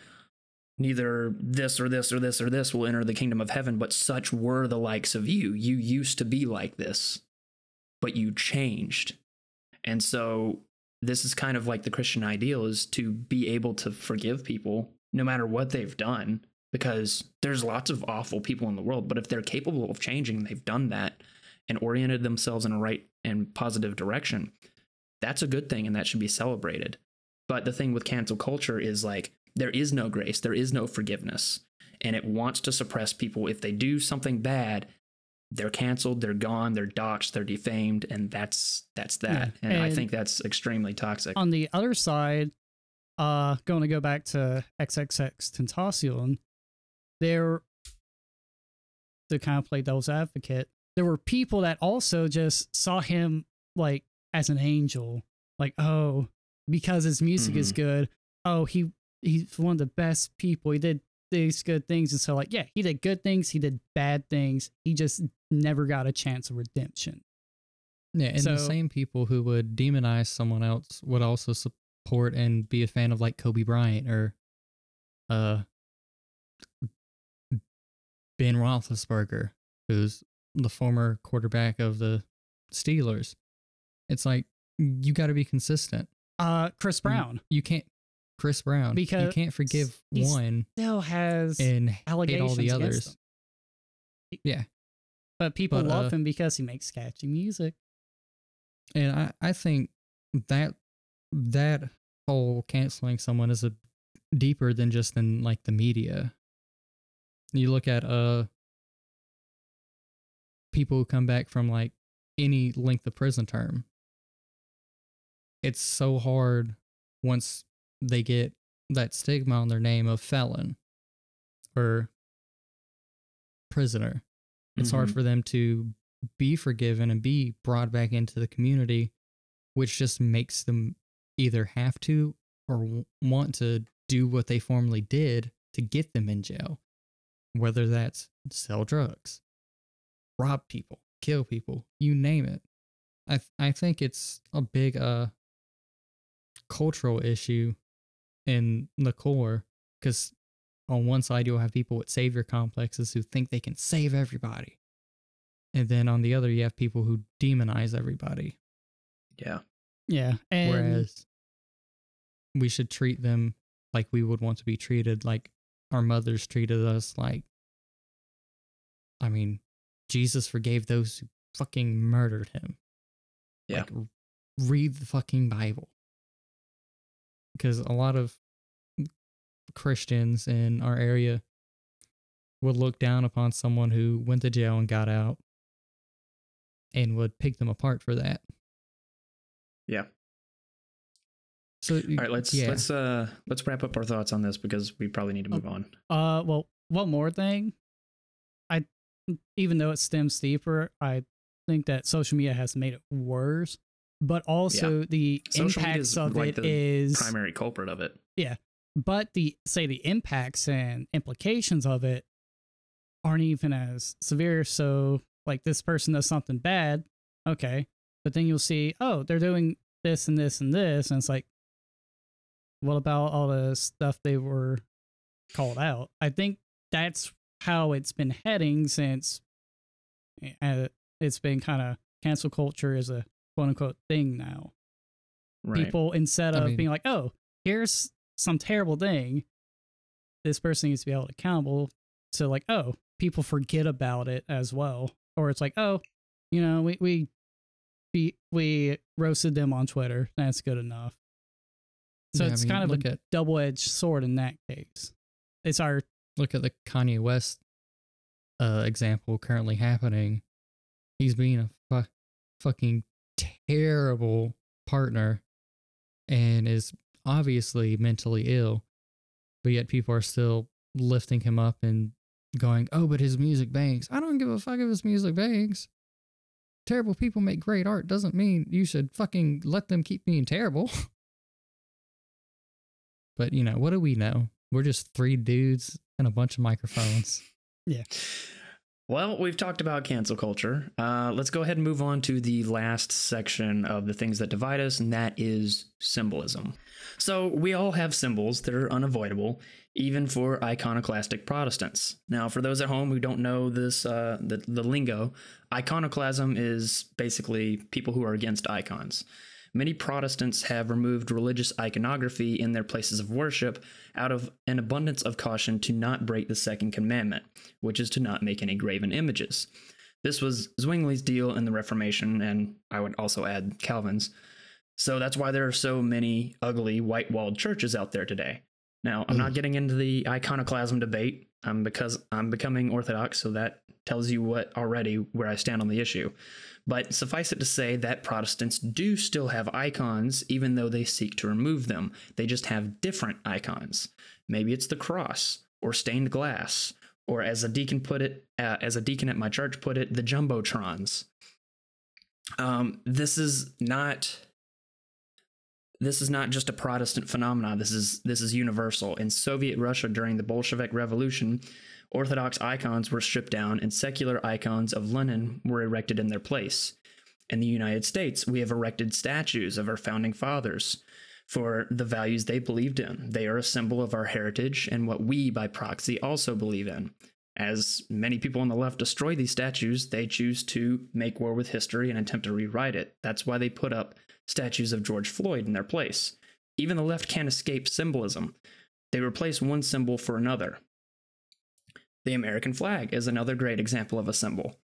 neither this or this or this or this will enter the kingdom of heaven but such were the likes of you. You used to be like this but you changed. And so this is kind of like the Christian ideal is to be able to forgive people no matter what they've done because there's lots of awful people in the world, but if they're capable of changing, they've done that and oriented themselves in a right and positive direction. That's a good thing and that should be celebrated. But the thing with cancel culture is like there is no grace, there is no forgiveness, and it wants to suppress people if they do something bad they're canceled, they're gone, they're doxxed, they're defamed, and that's that's that. Yeah, And, I think that's extremely toxic. on the other side, uh, going to go back to XXXTentacion, there, to kind of play devil's advocate, there were people that also just saw him like as an angel, like oh, because his music is Mhm. good. Oh, he he's one of the best people. He did these good things, and so like yeah, he did good things. He did bad things. He just never got a chance of redemption. Yeah, and the same people who would demonize someone else would also support and be a fan of like Kobe Bryant or uh Ben Roethlisberger, who's the former quarterback of the Steelers. It's like you got to be consistent. Uh, Chris. Brown You can't Chris Brown. Because you can't forgive he's- one still has and hate allegations all the others. Yeah. But people But, love uh, him because he makes catchy music. And I, I think that that whole canceling someone is a deeper than just in like the media. You look at uh people who come back from like any length of prison term. It's so hard once they get that stigma on their name of felon or prisoner. It's hard Mhm. for them to be forgiven and be brought back into the community, which just makes them either have to or want to do what they formerly did to get them in jail, whether that's sell drugs, rob people, kill people, you name it. I th- I think it's a big uh cultural issue in the core because on one side you'll have people with savior complexes who think they can save everybody and then on the other you have people who demonize everybody Yeah. Yeah. And whereas we should treat them like we would want to be treated like our mothers treated us like i mean jesus forgave those who fucking murdered him Yeah. like read the fucking bible because a lot of christians in our area would look down upon someone who went to jail and got out and would pick them apart for that Yeah. so All right, let's yeah. let's uh let's wrap up our thoughts on this because we probably need to move on. Uh, well, one more thing. I, even though it stems deeper, I think that social media has made it worse. But also the Social impacts is of like it the is, Primary culprit of it. Yeah, but the say the impacts and implications of it aren't even as severe. So, like this person does something bad, okay, but then you'll see, oh, they're doing this and this and this, and it's like, what about all the stuff they were called out? I think that's how it's been heading since uh, it's been kind of cancel culture is a quote unquote thing now. Right. People instead I of mean- being like, oh, here's some terrible thing, this person needs to be held accountable. So like, oh, people forget about it as well, or it's like, oh, you know, we we we, we roasted them on Twitter. That's good enough. So Yeah, I it's mean, kind of look a at double edged sword in that case. It's our look at the Kanye West uh, example currently happening. He's being a fu- fucking terrible partner and is obviously mentally ill, but yet people are still lifting him up and going, "Oh, but his music bangs." I don't give a fuck if his music bangs. Terrible people make great art doesn't mean you should fucking let them keep being terrible. but you know, what do we know? We're just three dudes and a bunch of microphones. Well, we've talked about cancel culture. Uh, let's go ahead and move on to the last section of the things that divide us, and that is symbolism. So, we all have symbols that are unavoidable, even for iconoclastic Protestants. Now, for those at home who don't know this, uh, the, the lingo, iconoclasm is basically people who are against icons. Many Protestants have removed religious iconography in their places of worship out of an abundance of caution to not break the second commandment, which is to not make any graven images. This was Zwingli's deal in the Reformation, and I would also add Calvin's. So that's why there are so many ugly white walled churches out there today. Now, I'm not getting into the iconoclasm debate um, because I'm becoming Orthodox, so that tells you what already where I stand on the issue. But suffice it to say that Protestants do still have icons, even though they seek to remove them. They just have different icons. Maybe it's the cross, or stained glass, or as a deacon put it, uh, as a deacon at my church put it, the jumbotrons. Um, this is not. This is not just a Protestant phenomenon. This is this is universal. In Soviet Russia during the Bolshevik Revolution, Orthodox icons were stripped down and secular icons of Lenin were erected in their place. In the United States, we have erected statues of our founding fathers for the values they believed in. They are a symbol of our heritage and what we, by proxy, also believe in. As many people on the left destroy these statues, they choose to make war with history and attempt to rewrite it. That's why they put up statues of George Floyd in their place. Even the left can't escape symbolism. They replace one symbol for another. The American flag is another great example of a symbol.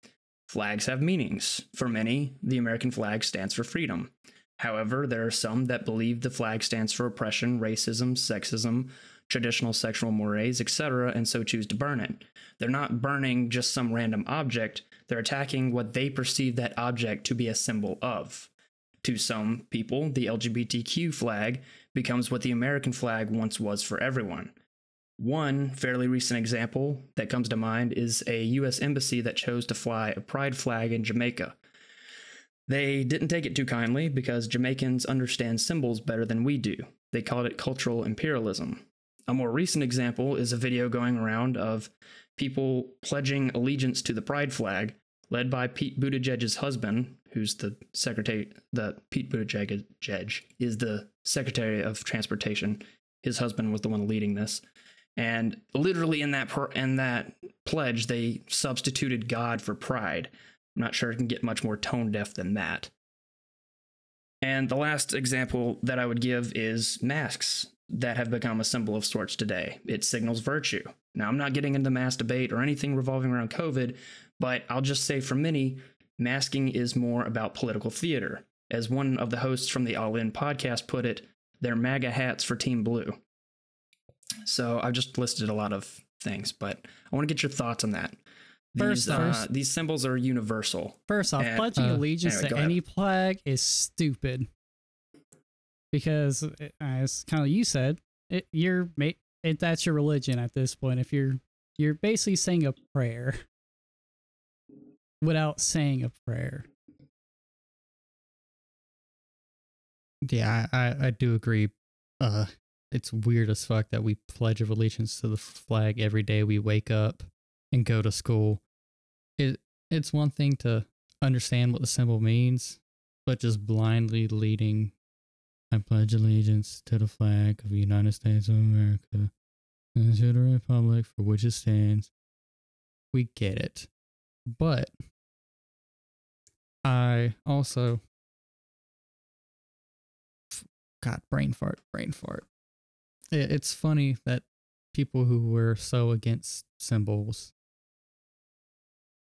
Flags have meanings. For many, the American flag stands for freedom. However, there are some that believe the flag stands for oppression, racism, sexism, traditional sexual mores, etc., and so choose to burn it. They're not burning just some random object, they're attacking what they perceive that object to be a symbol of. To some people, the LGBTQ flag becomes what the American flag once was for everyone. One fairly recent example that comes to mind is a US embassy that chose to fly a pride flag in Jamaica. They didn't take it too kindly because Jamaicans understand symbols better than we do. They called it cultural imperialism. A more recent example is a video going around of people pledging allegiance to the pride flag, led by Pete Buttigieg's husband, who's the secretary, the Pete Buttigieg Judge, is the Secretary of Transportation. His husband was the one leading this, and literally in that per, in that pledge, they substituted God for pride. I'm not sure it can get much more tone deaf than that. And the last example that I would give is masks that have become a symbol of sorts today. It signals virtue. Now, I'm not getting into mass debate or anything revolving around COVID, but I'll just say for many, masking is more about political theater. As one of the hosts from the All In podcast put it, they're MAGA hats for Team Blue. So I've just listed a lot of things, but I want to get your thoughts on that. First uh, off- these symbols are universal. First off, And- pledging Uh, allegiance anyway, to any flag is stupid. Because, uh, as kind of you said, it, you're it, that's your religion at this point. If you're you're basically saying a prayer without saying a prayer. Yeah, I, I, do agree. Uh, it's weird as fuck that we pledge of allegiance to the flag every day we wake up and go to school. It it's one thing to understand what the symbol means, but just blindly leading I pledge allegiance to the flag of the United States of America and to the republic for which it stands. We get it. But I also God, brain fart, brain fart. It, it's funny that people who were so against symbols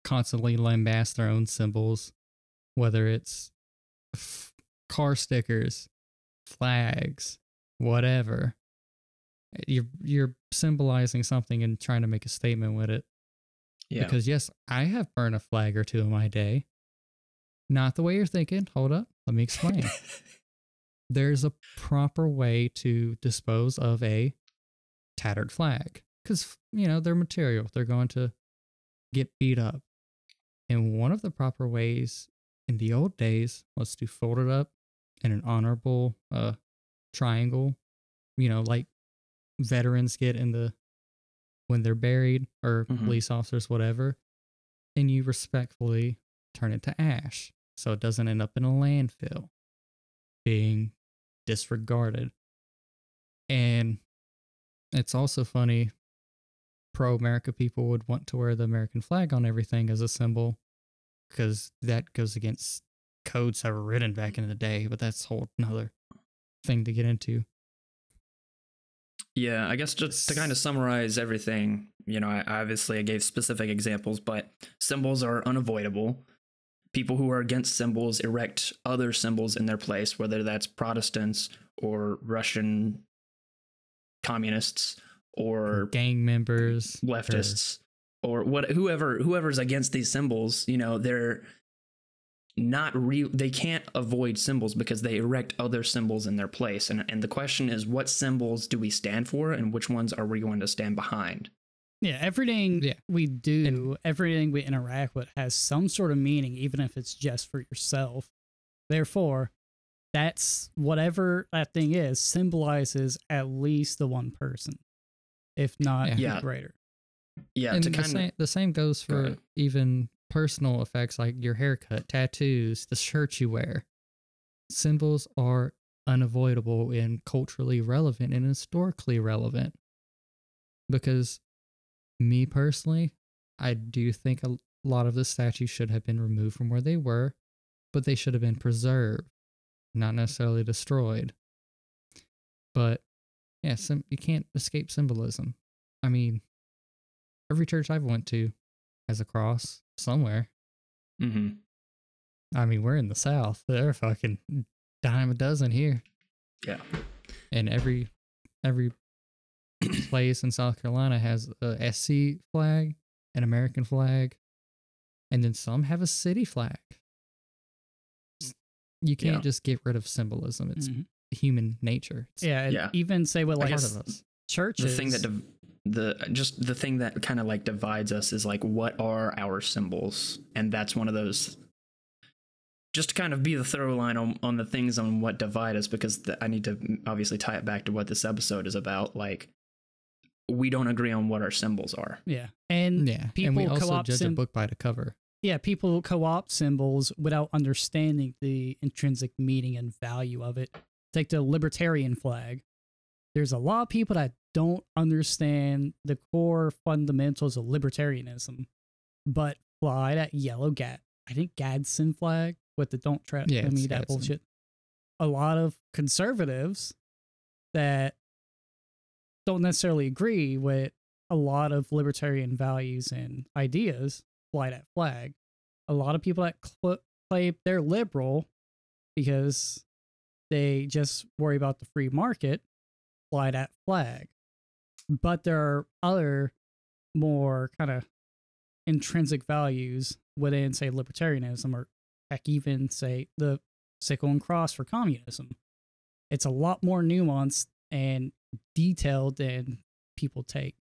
constantly lambast their own symbols, whether it's f- car stickers, flags, whatever. You're you're symbolizing something and trying to make a statement with it. Yeah. Because yes, I have burned a flag or two in my day. Not the way you're thinking. Hold up. Let me explain there's a proper way to dispose of a tattered flag because you know they're material they're going to get beat up and one of the proper ways in the old days was to fold it up in an honorable uh triangle you know like veterans get in the when they're buried or Mhm. police officers whatever and you respectfully turn it to ash so it doesn't end up in a landfill being disregarded. And it's also funny pro America people would want to wear the American flag on everything as a symbol because that goes against codes that were written back in the day, but that's a whole another thing to get into. Yeah, I guess just to kind of summarize everything, you know, I obviously I gave specific examples, but symbols are unavoidable. People who are against symbols erect other symbols in their place, whether that's Protestants or Russian communists or Gang members, or- leftists or what whoever whoever's against these symbols, you know, they're not real they can't avoid symbols because they erect other symbols in their place. And and the question is what symbols do we stand for and which ones are we going to stand behind? Yeah, everything Yeah. we do, and, everything we interact with has some sort of meaning, even if it's just for yourself. Therefore, that's whatever that thing is symbolizes at least the one person, if not Yeah. greater. Yeah, and to the, kind same, the same goes for ahead. even personal effects like your haircut, tattoos, the shirt you wear. Symbols are unavoidable and culturally relevant and historically relevant. Because me personally, I do think a lot of the statues should have been removed from where they were, but they should have been preserved, not necessarily destroyed. But yeah, you can't escape symbolism. I mean, every church I've went to has a cross somewhere. hmm I mean, we're in the South. They're fucking dime a dozen here. Yeah. And every every place in South Carolina has a SC flag, an American flag, and then some have a city flag. You can't Yeah. just get rid of symbolism. It's Mhm. human nature. It's Yeah, Yeah. even say what like part of us. churches. The thing that div- the just the thing that kind of like divides us is like what are our symbols? And that's one of those just to kind of be the throw line on, on the things on what divide us because the, I need to obviously tie it back to what this episode is about like we don't agree on what our symbols are. yeah, and Yeah. people and we also co-opt judge sym- a book by the cover. yeah, people co-opt symbols without understanding the intrinsic meaning and value of it. Take the libertarian flag. There's a lot of people that don't understand the core fundamentals of libertarianism, but fly that yellow Gad, I think Gadsden flag with the don't try Yeah, me that Gadsden. bullshit. A lot of conservatives that don't necessarily agree with a lot of libertarian values and ideas fly that flag. A lot of people that cl- claim they're liberal because they just worry about the free market fly that flag. But there are other more kind of intrinsic values within, say, libertarianism or heck, even say the sickle and cross for communism. It's a lot more nuanced and detailed than people take.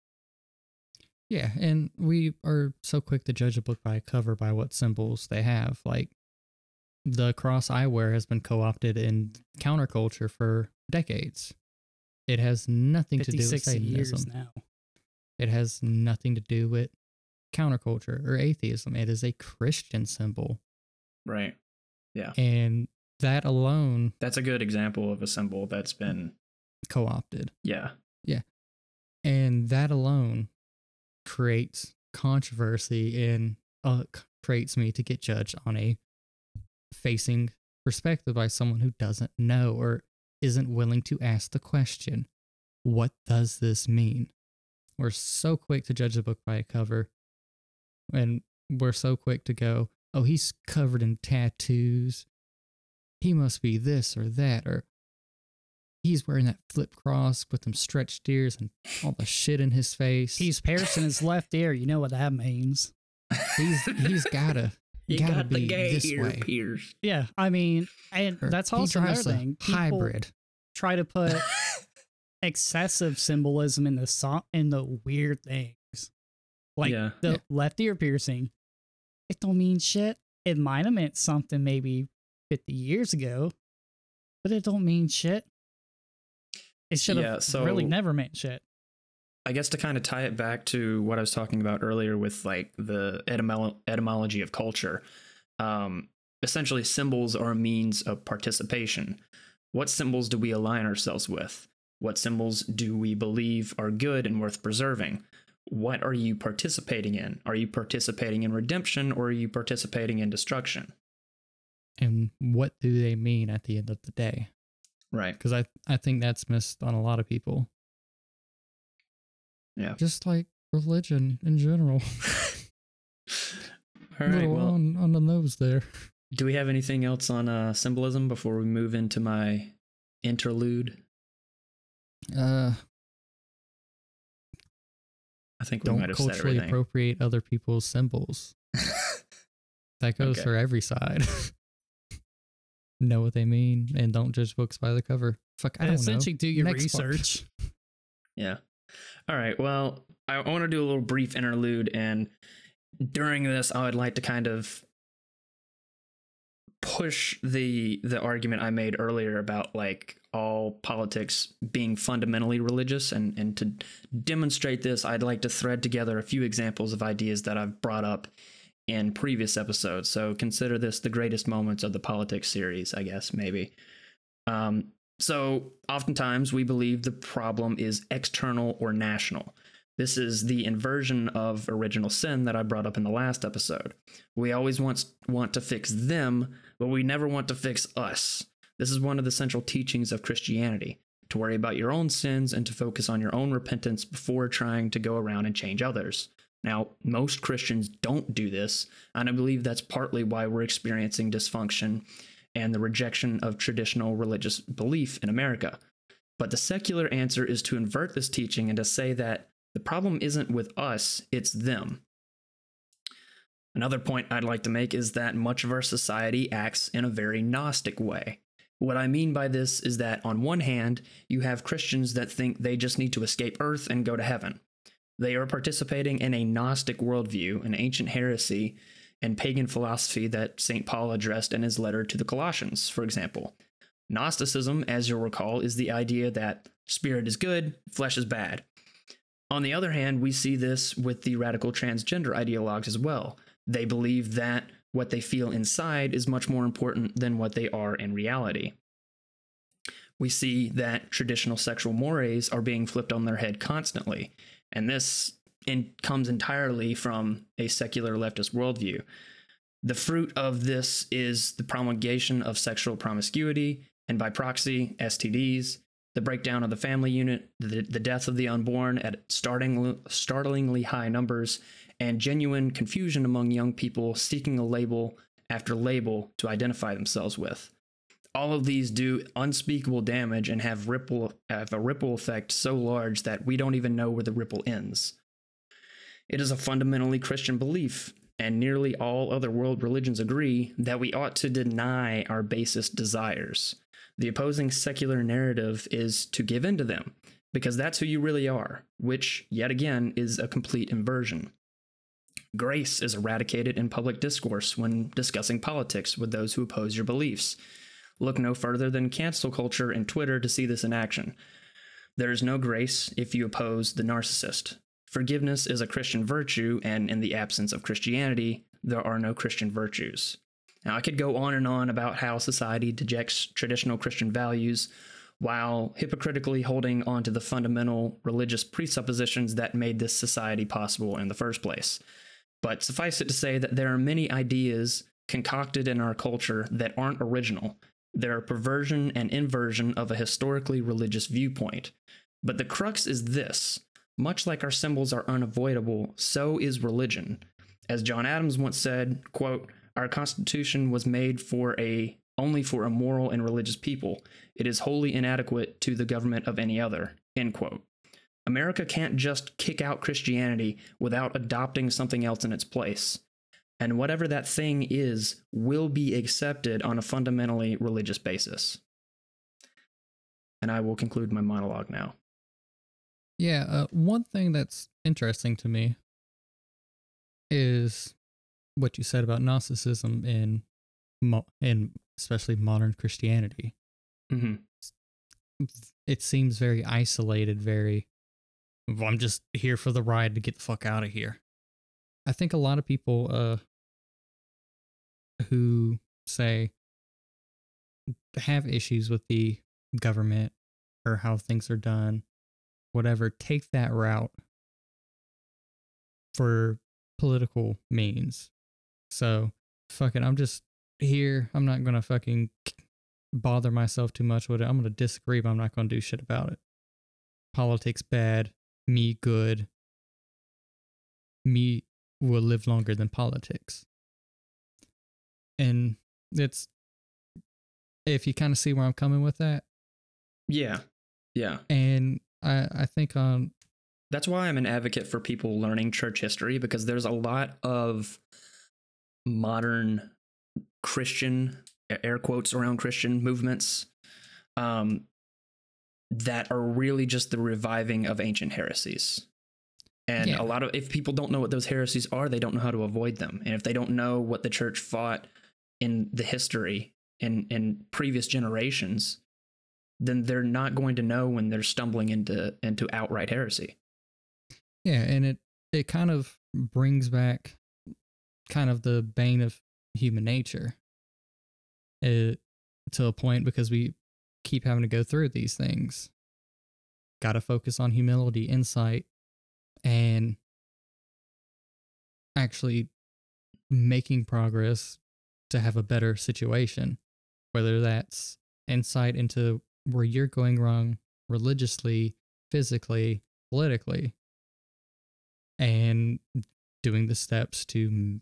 Yeah, and we are so quick to judge a book by a cover by what symbols they have. Like the cross I wear has been co-opted in counterculture for decades. It has nothing to do with 56 years Satanism. now. It has nothing to do with counterculture or atheism. It is a Christian symbol, Right. Yeah. and that alone That's a good example of a symbol that's been co-opted. yeah. Yeah. And that alone creates controversy and uh, creates me to get judged on a facing perspective by someone who doesn't know or isn't willing to ask the question what does this mean we're so quick to judge a book by a cover and we're so quick to go oh he's covered in tattoos he must be this or that or he's wearing that flip cross with them stretched ears and all the shit in his face. He's piercing his left ear. You know what that means. he's he's gotta You gotta got the be gay this ear way. Yeah, I mean, and Or that's he also another drives a thing. Hybrid. try to put excessive symbolism in the song in the weird things, like yeah. the Yeah. left ear piercing. It don't mean shit. It might have meant something maybe fifty years ago, but it don't mean shit. It should have Yeah, so- really never meant shit. I guess to kind of tie it back to what I was talking about earlier with like the etymolo- etymology of culture, um, essentially symbols are a means of participation. What symbols do we align ourselves with? What symbols do we believe are good and worth preserving? What are you participating in? Are you participating in redemption or are you participating in destruction? And what do they mean at the end of the day? Right. Because I I think that's missed on a lot of people. Yeah. Just like religion in general. All right. Well, on, on the nose there. do we have anything else on uh, symbolism before we move into my interlude? Uh, I think we don't have said culturally everything. appropriate other people's symbols. That goes Okay. for every side. know what they mean and don't judge books by the cover. Fuck, I And don't know. essentially, do your Next research. Yeah. All right. Well, I want to do a little brief interlude, and during this, I would like to kind of push the the argument I made earlier about like all politics being fundamentally religious, and and to demonstrate this, I'd like to thread together a few examples of ideas that I've brought up in previous episodes. So consider this the greatest moments of the politics series, I guess maybe. Um, so, oftentimes we believe the problem is external or national. This is the inversion of original sin that I brought up in the last episode. We always want, want to fix them, but we never want to fix us. This is one of the central teachings of Christianity to worry about your own sins and to focus on your own repentance before trying to go around and change others. Now, most Christians don't do this, and I believe that's partly why we're experiencing dysfunction and the rejection of traditional religious belief in America. But the secular answer is to invert this teaching and to say that the problem isn't with us, it's them. Another point I'd like to make is that much of our society acts in a very Gnostic way. What I mean by this is that on one hand, you have Christians that think they just need to escape Earth and go to heaven. They are participating in a Gnostic worldview, an ancient heresy, and pagan philosophy that St. Paul addressed in his letter to the Colossians, for example. Gnosticism, as you'll recall, is the idea that spirit is good, flesh is bad. On the other hand, we see this with the radical transgender ideologues as well. They believe that what they feel inside is much more important than what they are in reality. We see that traditional sexual mores are being flipped on their head constantly, and this in, comes entirely from a secular leftist worldview. The fruit of this is the promulgation of sexual promiscuity, and by proxy, STDs, the breakdown of the family unit, the, the death of the unborn at starting, startlingly high numbers, and genuine confusion among young people seeking a label after label to identify themselves with. All of these do unspeakable damage and have ripple have a ripple effect so large that we don't even know where the ripple ends. It is a fundamentally Christian belief, and nearly all other world religions agree that we ought to deny our basest desires. The opposing secular narrative is to give in to them, because that's who you really are, which, yet again, is a complete inversion. Grace is eradicated in public discourse when discussing politics with those who oppose your beliefs. Look no further than cancel culture and Twitter to see this in action. There is no grace if you oppose the narcissist. Forgiveness is a Christian virtue, and in the absence of Christianity, there are no Christian virtues. Now, I could go on and on about how society dejects traditional Christian values while hypocritically holding on to the fundamental religious presuppositions that made this society possible in the first place. But suffice it to say that there are many ideas concocted in our culture that aren't original. They're a perversion and inversion of a historically religious viewpoint. But the crux is this much like our symbols are unavoidable, so is religion. As John Adams once said, quote, our constitution was made for a only for a moral and religious people. It is wholly inadequate to the government of any other. End quote. America can't just kick out Christianity without adopting something else in its place. And whatever that thing is will be accepted on a fundamentally religious basis. And I will conclude my monologue now. Yeah, uh, one thing that's interesting to me is what you said about Gnosticism in, mo- in especially modern Christianity. Mm-hmm. It seems very isolated, very. I'm just here for the ride to get the fuck out of here. I think a lot of people uh, who say have issues with the government or how things are done, whatever, take that route for political means. So, fuck it. I'm just here. I'm not going to fucking bother myself too much with it. I'm going to disagree, but I'm not going to do shit about it. Politics bad, me good. Me will live longer than politics. And it's, if you kind of see where I'm coming with that, Yeah. Yeah. and I, I think on That's why I'm an advocate for people learning church history because there's a lot of modern Christian air quotes around Christian movements um, that are really just the reviving of ancient heresies. And Yeah. a lot of if people don't know what those heresies are, they don't know how to avoid them. And if they don't know what the church fought in the history in in previous generations, then they're not going to know when they're stumbling into into outright heresy. Yeah, and it it kind of brings back kind of the bane of human nature uh, to a point because we keep having to go through these things. Got to focus on humility, insight, and actually making progress to have a better situation, whether that's insight into where you're going wrong religiously, physically, politically, and doing the steps to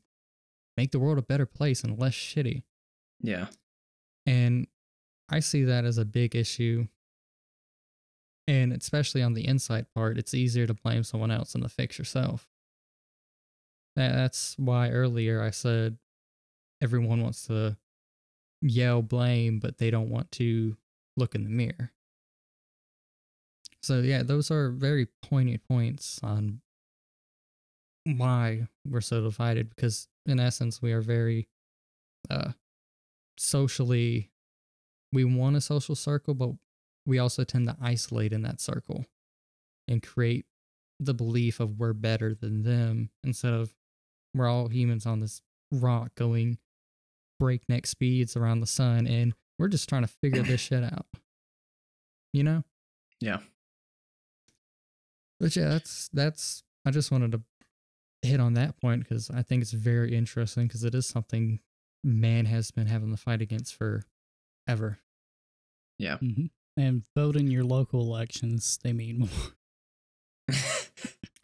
make the world a better place and less shitty. Yeah. And I see that as a big issue. And especially on the insight part, it's easier to blame someone else than to fix yourself. That's why earlier I said everyone wants to yell blame, but they don't want to look in the mirror. So, yeah, those are very poignant points on why we're so divided because, in essence, we are very uh, socially we want a social circle but we also tend to isolate in that circle and create the belief of we're better than them instead of we're all humans on this rock going breakneck speeds around the sun, and we're just trying to figure this shit out. You know? Yeah. But yeah, that's that's. I just wanted to hit on that point because I think it's very interesting because it is something man has been having the fight against for ever. Yeah. hmm And vote in your local elections. They mean more.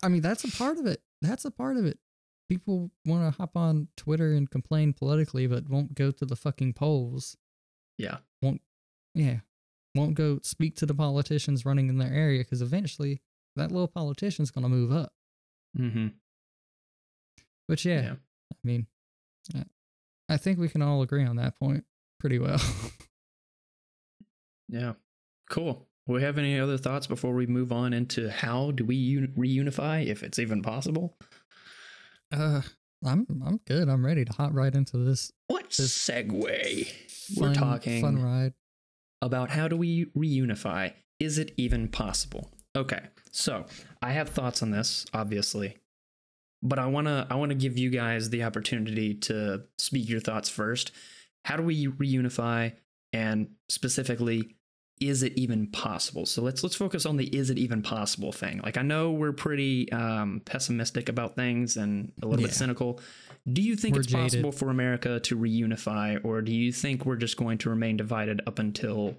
I mean, that's a part of it. That's a part of it. People want to hop on Twitter and complain politically, but won't go to the fucking polls. Yeah. Won't yeah. Won't go speak to the politicians running in their area because eventually that little politician's going to move up. Mm-hmm. But yeah, Yeah. I mean, I- I think we can all agree on that point pretty well. Yeah. Cool. We have any other thoughts before we move on into how do we un- reunify if it's even possible? uh, I'm I'm good. I'm ready to hop right into this. What This segue? Fun, We're talking fun ride. about how do we reunify? Is it even possible? Okay, so I have thoughts on this, obviously, but I wanna I wanna give you guys the opportunity to speak your thoughts first. How do we reunify, and specifically, is it even possible? So let's let's focus on the is it even possible thing. Like I know we're pretty um, pessimistic about things and a little Yeah. bit cynical. Do you think We're it's jaded. possible for America to reunify, or do you think we're just going to remain divided up until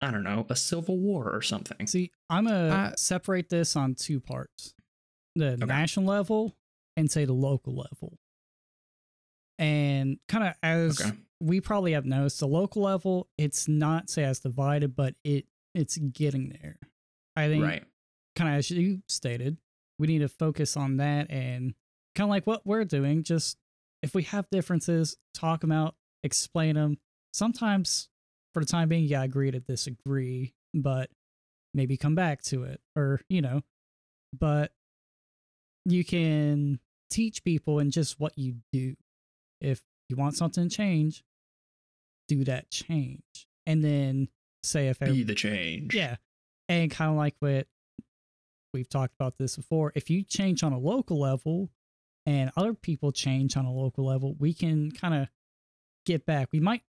I don't know a civil war or something? See, I'm gonna I- separate this on two parts: the national level and say the local level. And kind of as Okay. we probably have noticed, the local level it's not say as divided, but it it's getting there. I think Right. kind of as you stated, we need to focus on that and kind of like what we're doing. Just if we have differences, talk them out, explain them. Sometimes, for the time being, yeah, agree to disagree, but maybe come back to it, or you know, but you can teach people in just what you do. If you want something to change, do that change, and then say if Be the change. yeah. And kind of like what we've talked about this before, if you change on a local level and other people change on a local level, we can kind of get back. We might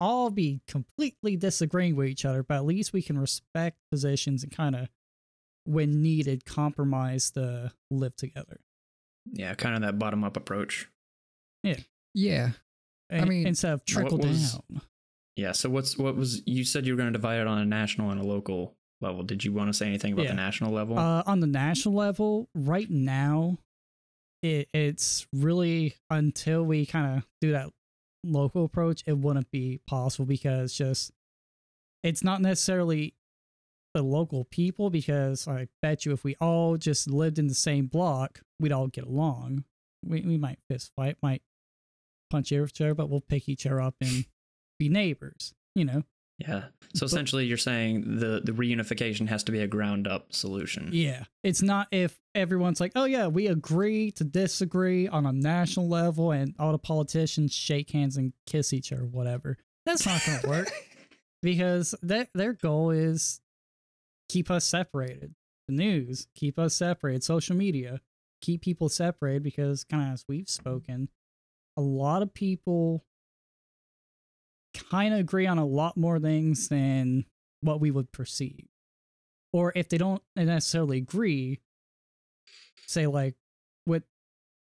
all be completely disagreeing with each other, but at least we can respect positions and kind of, when needed, compromise to live together. Yeah, kind of that bottom up approach. Yeah, Yeah. And, I mean, instead of trickle was- down. Yeah. So what's what was you said you were going to divide it on a national and a local level? Did you want to say anything about Yeah. the national level? Uh, on the national level, right now, it, it's really until we kind of do that local approach, it wouldn't be possible because just it's not necessarily the local people. Because I bet you, if we all just lived in the same block, we'd all get along. We we might fist fight, might punch each other, but we'll pick each other up and be neighbors. You know. Yeah. So but- essentially, you're saying the the reunification has to be a ground up solution. Yeah. It's not if everyone's like, oh, yeah, we agree to disagree on a national level and all the politicians shake hands and kiss each other, whatever. That's not going to work because their, their goal is keep us separated. The news, keep us separated. Social media, keep people separated because, kind of as we've spoken, a lot of people kind of agree on a lot more things than what we would perceive or if they don't necessarily agree, say like with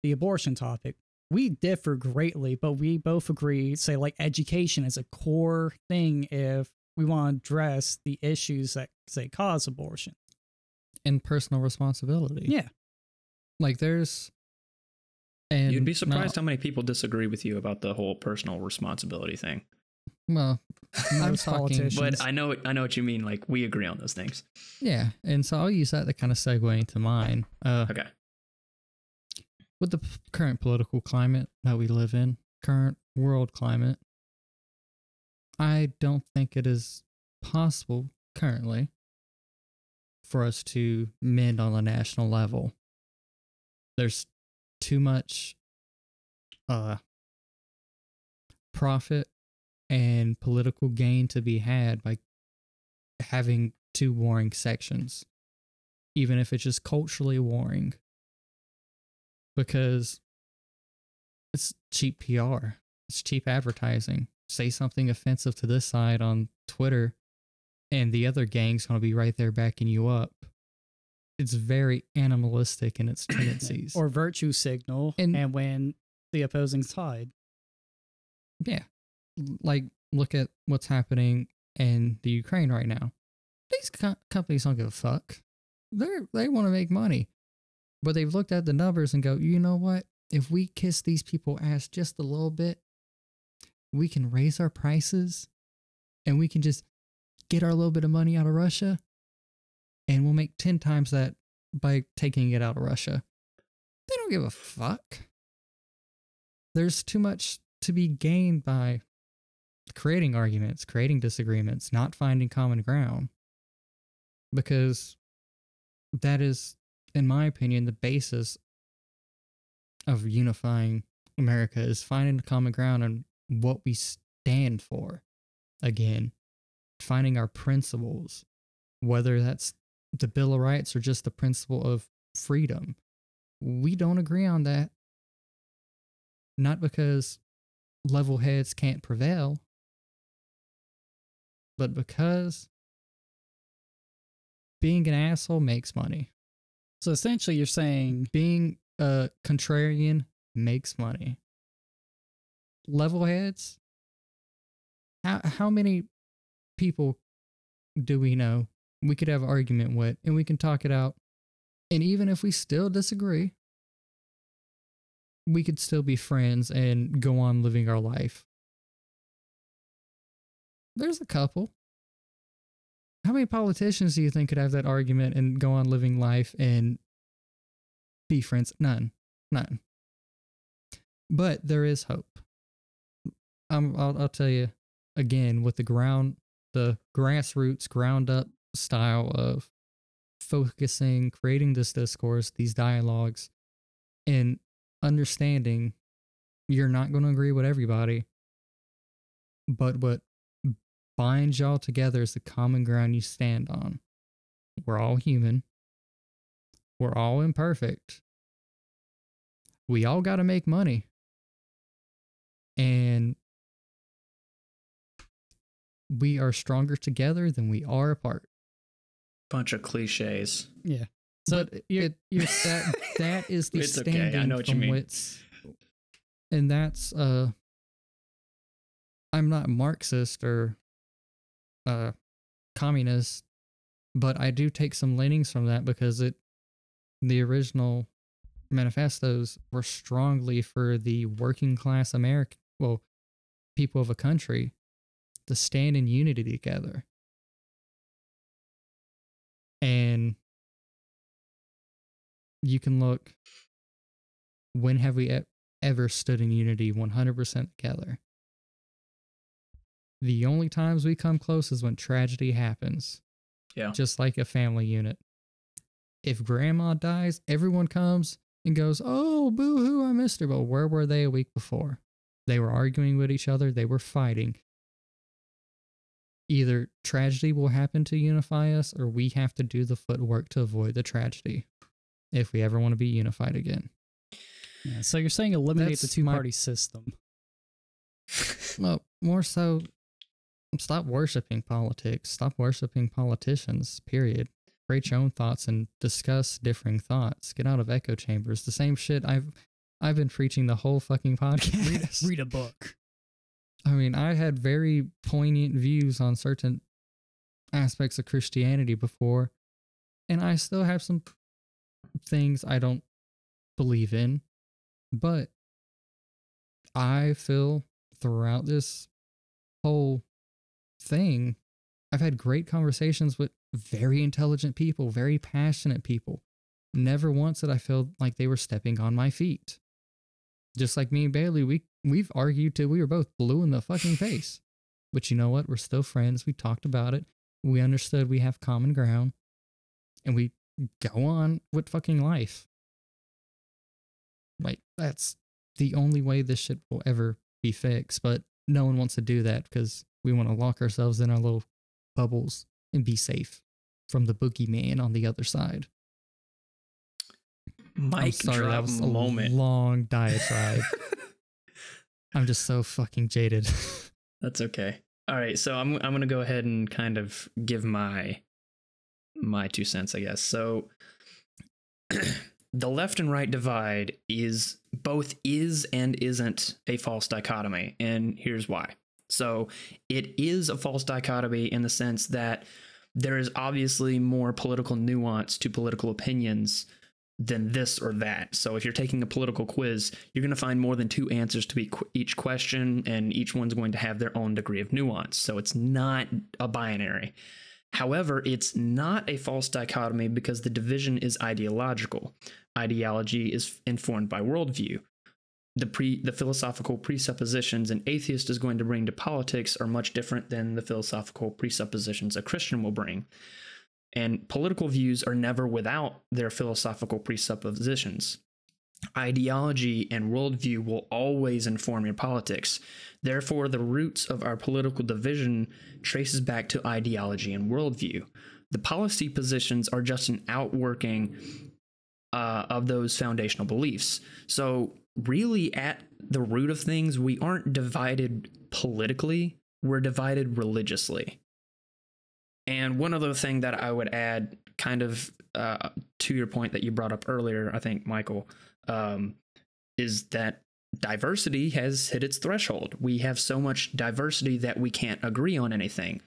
the abortion topic, we differ greatly, but we both agree, say like education is a core thing if we want to address the issues that say cause abortion. and personal responsibility. Yeah. like there's. And You'd be surprised now- how many people disagree with you about the whole personal responsibility thing. Well, I'm Most talking, politicians. But I know I know what you mean. Like we agree on those things. yeah, and so I'll use that to kind of segue into mine. Uh, Okay. with the p- current political climate that we live in, current world climate, I don't think it is possible currently for us to mend on a national level. There's too much uh profit and political gain to be had by having two warring sections even if it's just culturally warring because it's cheap PR. It's cheap advertising. Say something offensive to this side on Twitter, and the other gang's going to be right there backing you up. It's very animalistic in its tendencies. or virtue signal And- and, when the opposing side. yeah, like look at what's happening in the Ukraine right now. These co- companies don't give a fuck. They they want to make money, but they've looked at the numbers and go, you know what? If we kiss these people ass just a little bit, we can raise our prices, and we can just get our little bit of money out of Russia, and we'll make ten times that by taking it out of Russia. They don't give a fuck. There's too much to be gained by creating arguments, creating disagreements, not finding common ground. Because that is, in my opinion, the basis of unifying America is finding common ground on what we stand for. Again, finding our principles, whether that's the Bill of Rights or just the principle of freedom. We don't agree on that. Not because level heads can't prevail, but because being an asshole makes money. So essentially, you're saying Being a contrarian makes money. Level heads, how, how many people do we know we could have an argument with and we can talk it out? And even if we still disagree, we could still be friends and go on living our life. There's a couple. How many politicians do you think could have that argument and go on living life and be friends? None. None. But there is hope. Um, I'll, I'll tell you again with the ground, the grassroots, ground up style of focusing, creating this discourse, these dialogues, and understanding you're not going to agree with everybody. But what binds y'all together is the common ground you stand on. We're all human. We're all imperfect. We all got to make money. And we are stronger together than we are apart. Bunch of cliches. yeah. So but you're, it, you're that that is the It's okay, I standing know what you from mean. wits, and that's uh, I'm not Marxist or uh, communist, but I do take some leanings from that because it, the original manifestos were strongly for the working class American, well, people of a country to stand in unity together. And you can look when have we ever stood in unity 100% together? The only times we come close is when tragedy happens, Yeah. just like a family unit. If grandma dies, everyone comes and goes, Oh, boo hoo, I missed her. But where were they a week before? They were arguing with each other, they were fighting. Either tragedy will happen to unify us, or we have to do the footwork to avoid the tragedy if we ever want to be unified again. yeah, so you're saying eliminate the That's two my- party system. Well, more so, stop worshiping politics. Stop worshiping politicians. Period. Create your own thoughts and discuss differing thoughts. Get out of echo chambers. The same shit I've I've been preaching the whole fucking podcast. Read, read a book. I mean, I had very poignant views on certain aspects of Christianity before, and I still have some things I don't believe in, but I feel throughout this whole thing, I've had great conversations with very intelligent people, very passionate people. Never once did I feel like they were stepping on my feet. Just like me and Bailey, we we've argued till we were both blue in the fucking face. But you know what? We're still friends. We talked about it. We understood we have common ground. And we go on with fucking life. Like that's the only way this shit will ever be fixed. But no one wants to do that because we want to lock ourselves in our little bubbles and be safe from the boogeyman on the other side. Mike I'm sorry, that was a moment. long diatribe. I'm just so fucking jaded. That's okay. All right, so I'm I'm gonna go ahead and kind of give my my two cents, I guess. So the left and right divide is both is and isn't a false dichotomy, and here's why. So it is a false dichotomy in the sense that there is obviously more political nuance to political opinions than this or that. So if you're taking a political quiz, you're going to find more than two answers to each question, and each one's going to have their own degree of nuance. So it's not a binary. However, it's not a false dichotomy because the division is ideological. Ideology is informed by worldview. The, pre, the philosophical presuppositions an atheist is going to bring to politics are much different than the philosophical presuppositions a Christian will bring. And political views are never without their philosophical presuppositions. Ideology and worldview will always inform your politics. Therefore, the roots of our political division traces back to ideology and worldview. The policy positions are just an outworking uh, of those foundational beliefs. So, really, at the root of things, we aren't divided politically, we're divided religiously. And one other thing that I would add, kind of uh, to your point that you brought up earlier, I think, Michael, um, is that diversity has hit its threshold. We have so much diversity that we can't agree on anything.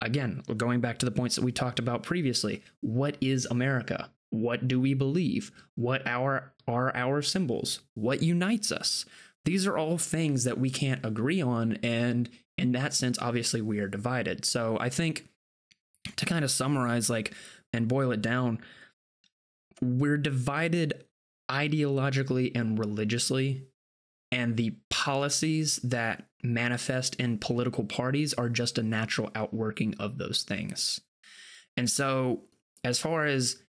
Again, going back to the points that we talked about previously, what is America? What do we believe? What our are our symbols? What unites us? These are all things that we can't agree on and in that sense obviously we are divided. So I think to kind of summarize like and boil it down we're divided ideologically and religiously and the policies that manifest in political parties are just a natural outworking of those things and so as far as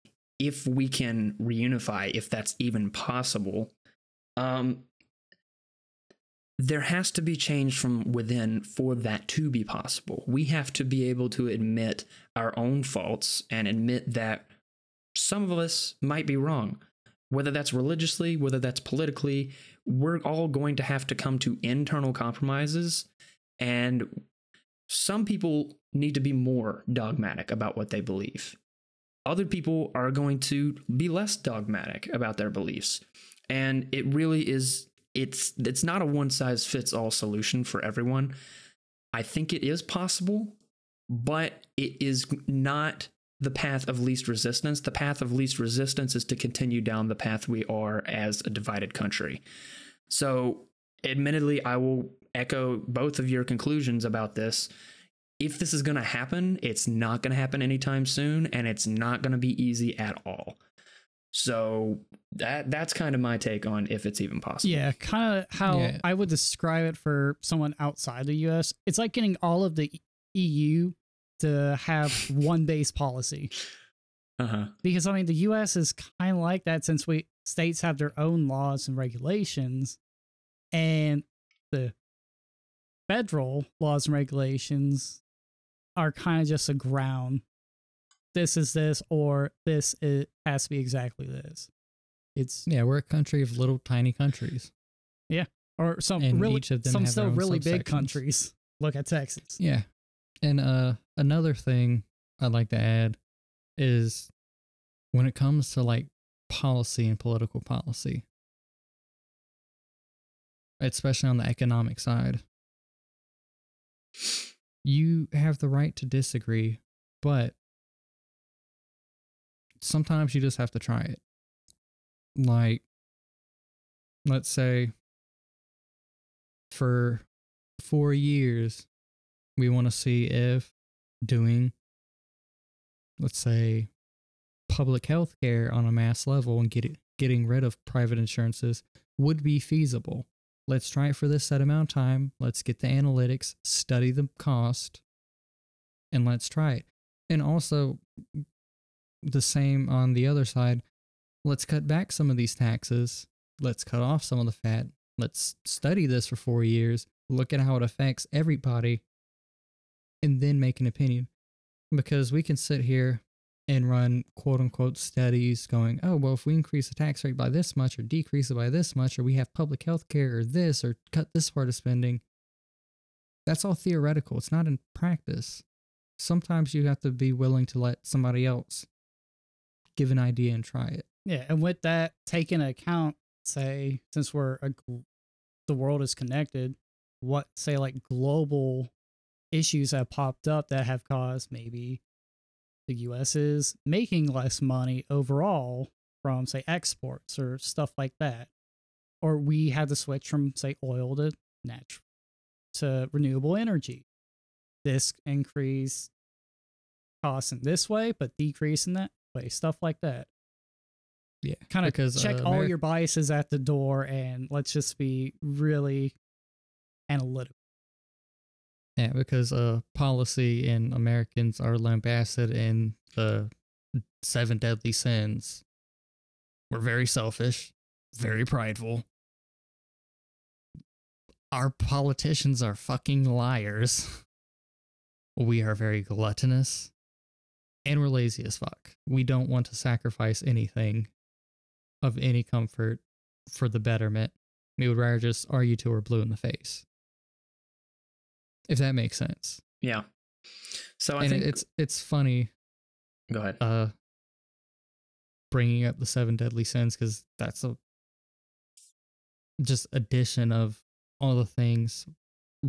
if we can reunify if that's even possible um there has to be change from within for that to be possible. We have to be able to admit our own faults and admit that some of us might be wrong. Whether that's religiously, whether that's politically, we're all going to have to come to internal compromises. And some people need to be more dogmatic about what they believe. Other people are going to be less dogmatic about their beliefs. And it really is it's it's not a one size fits all solution for everyone. I think it is possible, but it is not the path of least resistance. The path of least resistance is to continue down the path we are as a divided country. So, admittedly, I will echo both of your conclusions about this. If this is going to happen, it's not going to happen anytime soon, and it's not going to be easy at all. So that that's kind of my take on if it's even possible. Yeah, kind of how Yeah. I would describe it for someone outside the US. It's like getting all of the EU to have one base policy. Uh-huh. Because I mean the US is kind of like that since we states have their own laws and regulations and the federal laws and regulations are kind of just a ground this is this or this it has to be exactly this. It's yeah, we're a country of little tiny countries. Yeah, or some And really each of them some still really big countries. Look at Texas. Yeah. And uh another thing I'd like to add is when it comes to like policy and political policy, especially on the economic side, you have the right to disagree, but sometimes you just have to try it. Like, let's say for four years, we want to see if doing, let's say, public health care on a mass level and get it, getting rid of private insurances would be feasible. Let's try it for this set amount of time. Let's get the analytics, study the cost, and let's try it. And also, the same on the other side. Let's cut back some of these taxes. Let's cut off some of the fat. Let's study this for four years, look at how it affects everybody, and then make an opinion. Because we can sit here and run quote unquote studies going, oh, well, if we increase the tax rate by this much or decrease it by this much, or we have public health care or this or cut this part of spending, that's all theoretical. It's not in practice. Sometimes you have to be willing to let somebody else give an idea and try it. Yeah, and with that taken into account, say since we're a, the world is connected, what say like global issues have popped up that have caused maybe the U.S. is making less money overall from say exports or stuff like that, or we had to switch from say oil to natural to renewable energy. This increase costs in this way, but decrease in that way, stuff like that Yeah. kind of because check uh, all Ameri- your biases at the door and let's just be really analytical. Yeah, because uh, policy and Americans are lambasted in the seven deadly sins. We're very selfish, very prideful. Our politicians are fucking liars. We are very gluttonous. And we're lazy as fuck. We don't want to sacrifice anything of any comfort for the betterment. We would rather just argue till we're blue in the face. If that makes sense. Yeah. So I and think it's it's funny go ahead. uh bringing up the seven deadly sins because that's a just addition of all the things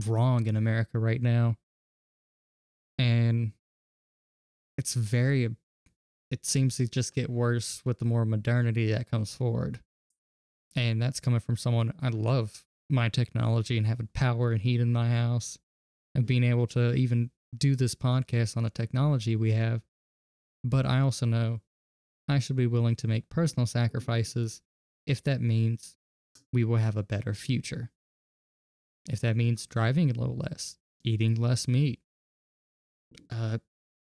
wrong in america right now and it's very it seems to just get worse with the more modernity that comes forward and that's coming from someone i love my technology and having power and heat in my house and being able to even do this podcast on the technology we have but I also know I should be willing to make personal sacrifices if that means we will have a better future. If that means driving a little less, eating less meat, uh,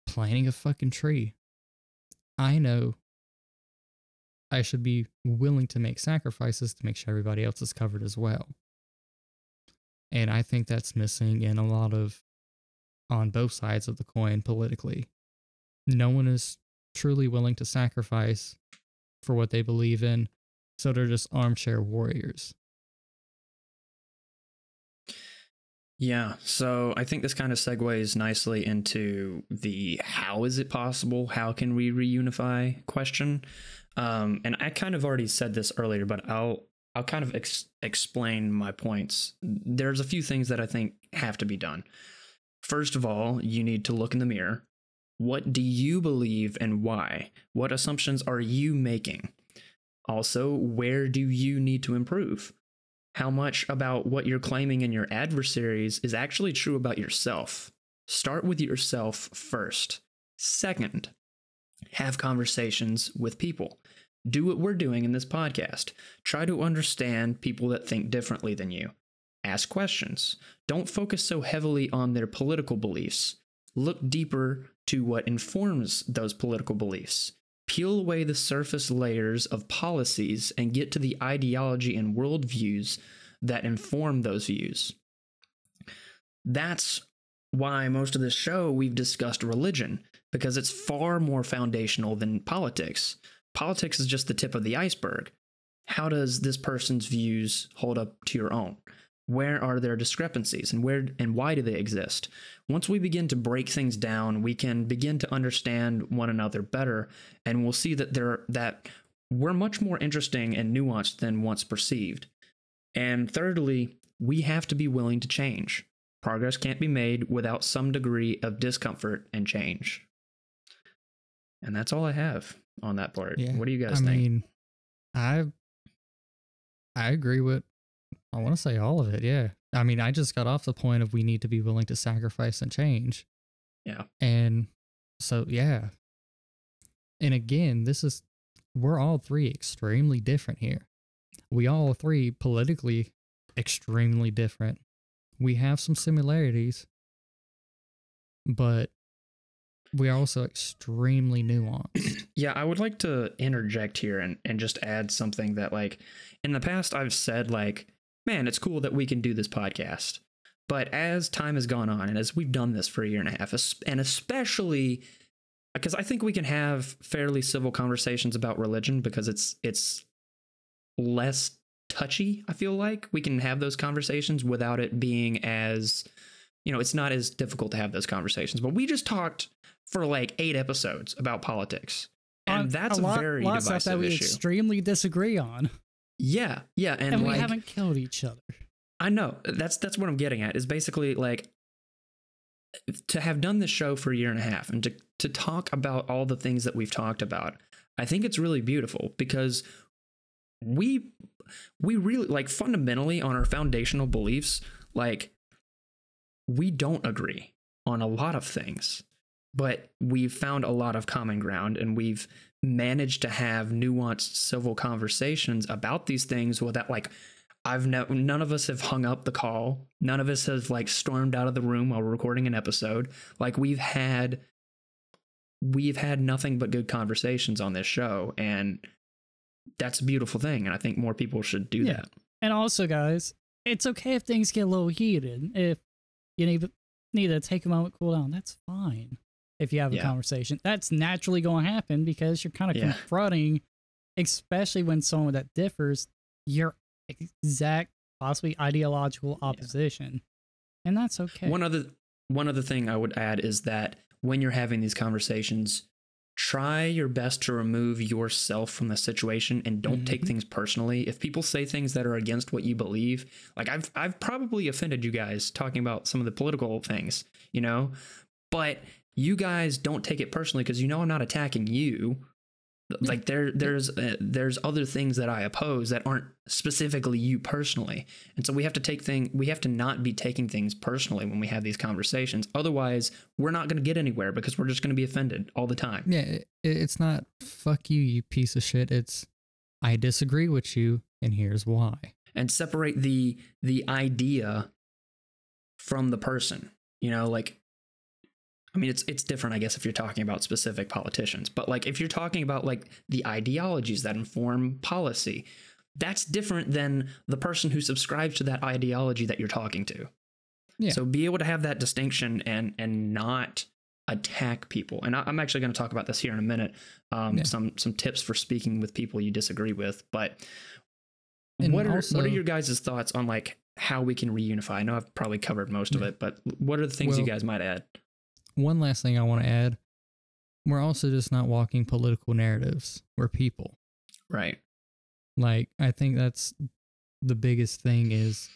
planting a fucking tree. I know I should be willing to make sacrifices to make sure everybody else is covered as well. And I think that's missing in a lot of on both sides of the coin politically no one is truly willing to sacrifice for what they believe in. So they're just armchair warriors. Yeah, so I think this kind of segues nicely into the how is it possible? How can we reunify question? Um, and I kind of already said this earlier, but I'll I'll kind of ex- explain my points. There's a few things that I think have to be done. First of all, you need to look in the mirror. What do you believe and why? What assumptions are you making? Also, where do you need to improve? how much about what you're claiming in your adversaries is actually true about yourself. Start with yourself first. Second, have conversations with people. Do what we're doing in this podcast. Try to understand people that think differently than you. Ask questions. Don't focus so heavily on their political beliefs. Look deeper to what informs those political beliefs. Peel away the surface layers of policies and get to the ideology and worldviews that inform those views. That's why most of this show we've discussed religion, because it's far more foundational than politics. Politics is just the tip of the iceberg. How does this person's views hold up to your own? Where are their discrepancies and where and why do they exist? Once we begin to break things down, we can begin to understand one another better and we'll see that there that we're much more interesting and nuanced than once perceived. And thirdly, we have to be willing to change. Progress can't be made without some degree of discomfort and change. And that's all I have on that part. Yeah, What do you guys think? I think? mean, I I agree with I want to say all of it. Yeah. I mean, I just got off the point of we need to be willing to sacrifice and change. Yeah. And so yeah. And again, this is we're all three extremely different here. We all three politically extremely different. We have some similarities, but we are also extremely nuanced. Yeah, I would like to interject here and, and just add something that, like, in the past, I've said, like, man, it's cool that we can do this podcast. But as time has gone on, and as we've done this for a year and a half, and especially because I think we can have fairly civil conversations about religion because it's it's less touchy. I feel like we can have those conversations without it being as you know, it's not as difficult to have those conversations. But we just talked for like eight episodes about politics, and On that's a, lot, very lot of divisive stuff that we issue. extremely disagree on, yeah, yeah, and, and, we like, haven't killed each other. I know that's that's what I'm getting at is basically like to have done this show for a year and a half and to to talk about all the things that we've talked about. I think it's really beautiful because we we really like fundamentally on our foundational beliefs like we don't agree on a lot of things but we've found a lot of common ground and we've managed to have nuanced civil conversations about these things without like I've no, none of us have hung up the call. None of us have like stormed out of the room while we're recording an episode. Like we've had we've had nothing but good conversations on this show and that's a beautiful thing and I think more people should do Yeah. that. And also, guys, it's okay if things get a little heated. If you need need to take a moment, cool down. That's fine. If you have a Yeah. conversation, that's naturally going to happen because you're kind of Yeah. confronting, especially when someone that differs, your exact, possibly ideological opposition, and that's okay. One other one other thing I would add is that when you're having these conversations, try your best to remove yourself from the situation and don't take Mhm. things personally. If people say things that are against what you believe, like I've I've probably offended you guys talking about some of the political things, you know, but you guys don't take it personally because you know I'm not attacking you. Like there, there's uh, there's other things that I oppose that aren't specifically you personally, and so we have to take thing we have to not be taking things personally when we have these conversations. Otherwise, we're not going to get anywhere because we're just going to be offended all the time. Yeah, it, it's not fuck you, you piece of shit. It's I disagree with you, and here's why. and separate the the idea from the person you know like i mean it's it's different i guess if you're talking about specific politicians but like if you're talking about like the ideologies that inform policy that's different than the person who subscribes to that ideology that you're talking to Yeah. so be able to have that distinction and and not attack people and I, i'm actually going to talk about this here in a minute um Yeah. some some tips for speaking with people you disagree with but And what are also- what are your guys' thoughts on like how we can reunify? I know I've probably covered most of it, but what are the things you guys might add? One last thing I want to add. We're also just not walking political narratives. We're people. Right. Like I think that's the biggest thing is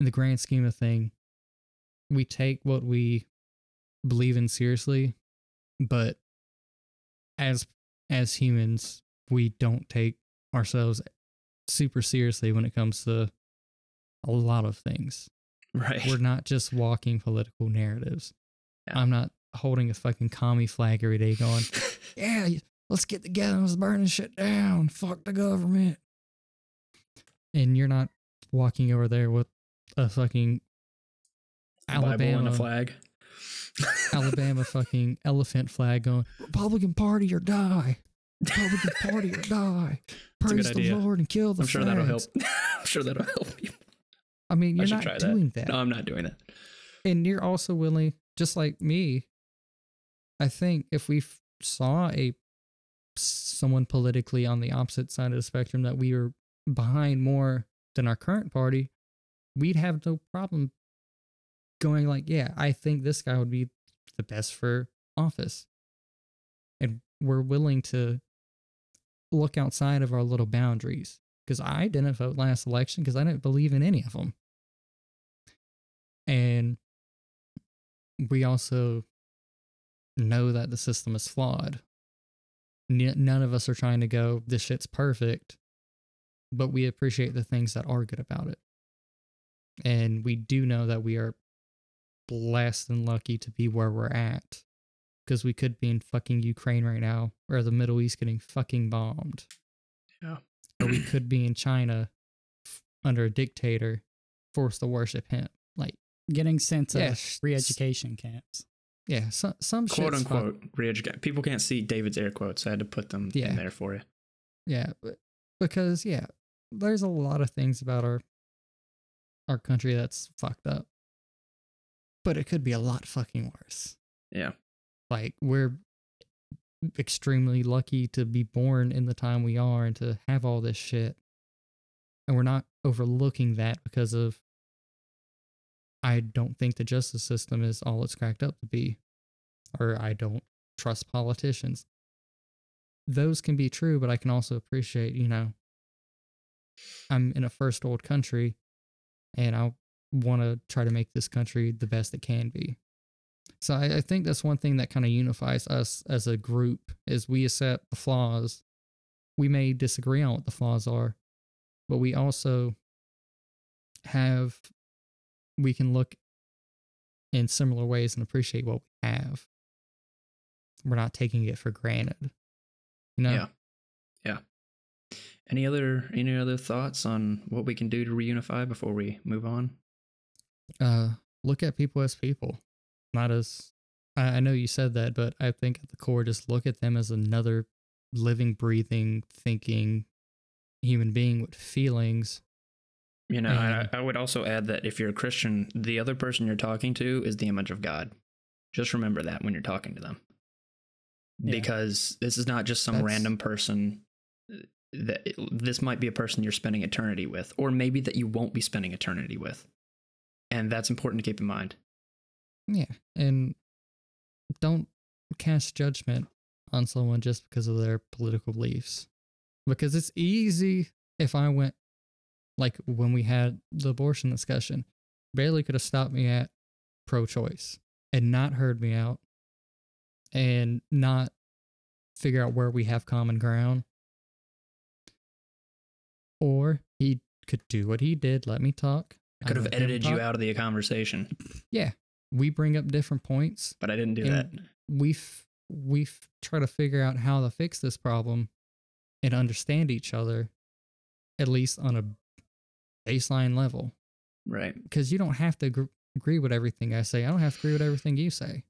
in the grand scheme of thing, we take what we believe in seriously, but as as humans, we don't take ourselves super seriously when it comes to a lot of things. Right. We're not just walking political narratives. Yeah. I'm not holding a fucking commie flag every day going, yeah, let's get together, let's burn this shit down, fuck the government. And you're not walking over there with a fucking Bible and Alabama a flag. Alabama fucking elephant flag going, Republican Party or die. Republican Party or die. That's a good Praise the idea. Lord and kill the I'm sure that'll help. I'm sure that'll help you. I mean, you're should not try that. doing that. No, I'm not doing that. and you're also willing just like me i think if we f- saw a someone politically on the opposite side of the spectrum that we were behind more than our current party we'd have no problem going like yeah i think this guy would be the best for office. And we're willing to look outside of our little boundaries because i didn't vote last election because i didn't believe in any of them and we also know that the system is flawed. N- none of us are trying to go, this shit's perfect, but we appreciate the things that are good about it. And we do know that we are blessed and lucky to be where we're at because we could be in fucking Ukraine right now or the Middle East getting fucking bombed. Yeah. Or we could be in China under a dictator forced to worship him. Like, Getting sent to Yeah, re-education camps. yeah, some, some quote shit's fuck- unquote re-educate. People can't see David's air quotes. I had to put them Yeah. in there for you. Yeah, because yeah, there's a lot of things about our our country that's fucked up. But it could be a lot fucking worse. Yeah. Like we're extremely lucky to be born in the time we are and to have all this shit. And we're not overlooking that because of I don't think the justice system is all it's cracked up to be. Or I don't trust politicians. Those can be true, but I can also appreciate, you know, I'm in a first world country and I want to try to make this country the best it can be. So I, I think that's one thing that kind of unifies us as a group is we accept the flaws. We may disagree on what the flaws are, but we also have we can look in similar ways and appreciate what we have. We're not taking it for granted. You know? Yeah. Yeah. Any other any other thoughts on what we can do to reunify before we move on? Uh look at people as people. Not as I, I know you said that, but I think at the core just look at them as another living, breathing, thinking human being with feelings. You know, And- I, I would also add that if you're a Christian, the other person you're talking to is the image of God. Just remember that when you're talking to them. Yeah. Because this is not just some That's- random person uh, that this might be a person you're spending eternity with or maybe that you won't be spending eternity with. And that's important to keep in mind. Yeah. And don't cast judgment on someone just because of their political beliefs. Because it's easy if I went like when we had the abortion discussion, Bailey could have stopped me at pro choice and not heard me out and not figure out where we have common ground. Or he could do what he did, let me talk. I could have edited you out of the conversation, Yeah. We bring up different points but I didn't do that. we f- we f- try to figure out how to fix this problem and understand each other at least on a baseline level Right. because you don't have to gr- agree with everything I say. I don't have to agree with everything you say.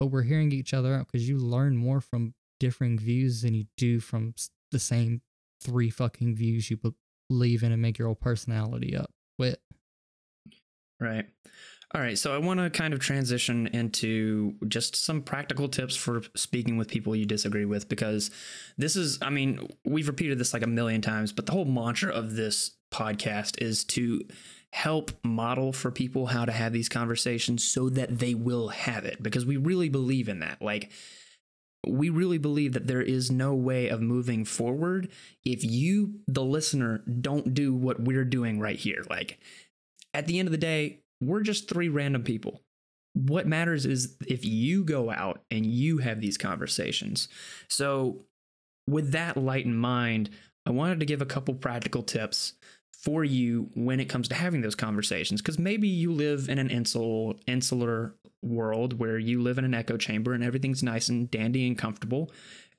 But we're hearing each other out because you learn more from differing views than you do from the same three fucking views you believe in and make your whole personality up with. Right. All right. So I want to kind of transition into just some practical tips for speaking with people you disagree with because this is, I mean, we've repeated this like a million times, but the whole mantra of this podcast is to help model for people how to have these conversations so that they will have it because we really believe in that. Like, we really believe that there is no way of moving forward if you, the listener, don't do what we're doing right here. Like, at the end of the day, we're just three random people. What matters is if you go out and you have these conversations. So, with that light in mind, I wanted to give a couple practical tips for you when it comes to having those conversations. Because maybe you live in an insular, insular world where you live in an echo chamber and everything's nice and dandy and comfortable.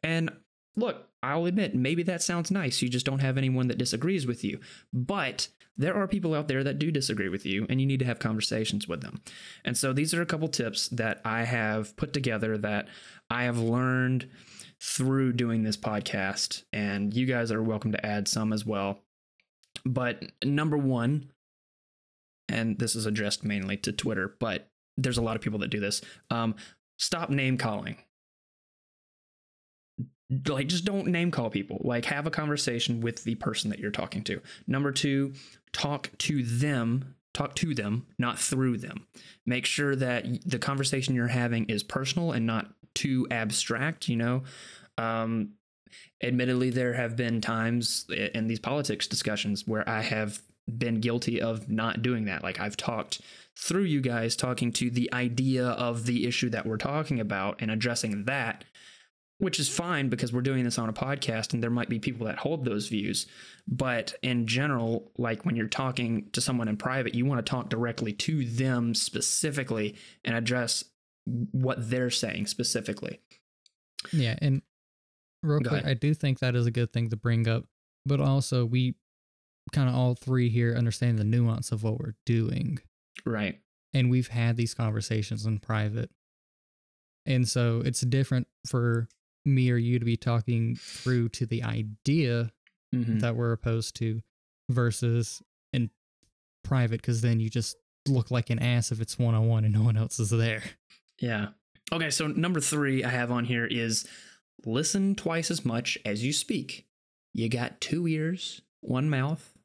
And look, I'll admit, maybe that sounds nice. You just don't have anyone that disagrees with you. But there are people out there that do disagree with you, and you need to have conversations with them. And so these are a couple tips that I have put together that I have learned through doing this podcast, and you guys are welcome to add some as well. But number one, and this is addressed mainly to Twitter, but there's a lot of people that do this. Um, stop name calling like just don't name call people. Like have a conversation with the person that you're talking to. Number two talk to them talk to them not through them. Make sure that the conversation you're having is personal and not too abstract you know? Um admittedly there have been times in these politics discussions where i have been guilty of not doing that. Like i've talked through you guys talking to the idea of the issue that we're talking about and addressing that which is fine because we're doing this on a podcast and there might be people that hold those views. But in general, like when you're talking to someone in private, you want to talk directly to them specifically and address what they're saying specifically. Yeah, and real Go quick, ahead. I do think that is a good thing to bring up, but also we kind of all three here understand the nuance of what we're doing, Right. and we've had these conversations in private, and so it's different for me or you to be talking through to the idea Mhm. that we're opposed to versus in private because then you just look like an ass if it's one on one and no one else is there. Yeah. Okay, so number three I have on here is listen twice as much as you speak. You got two ears, one mouth.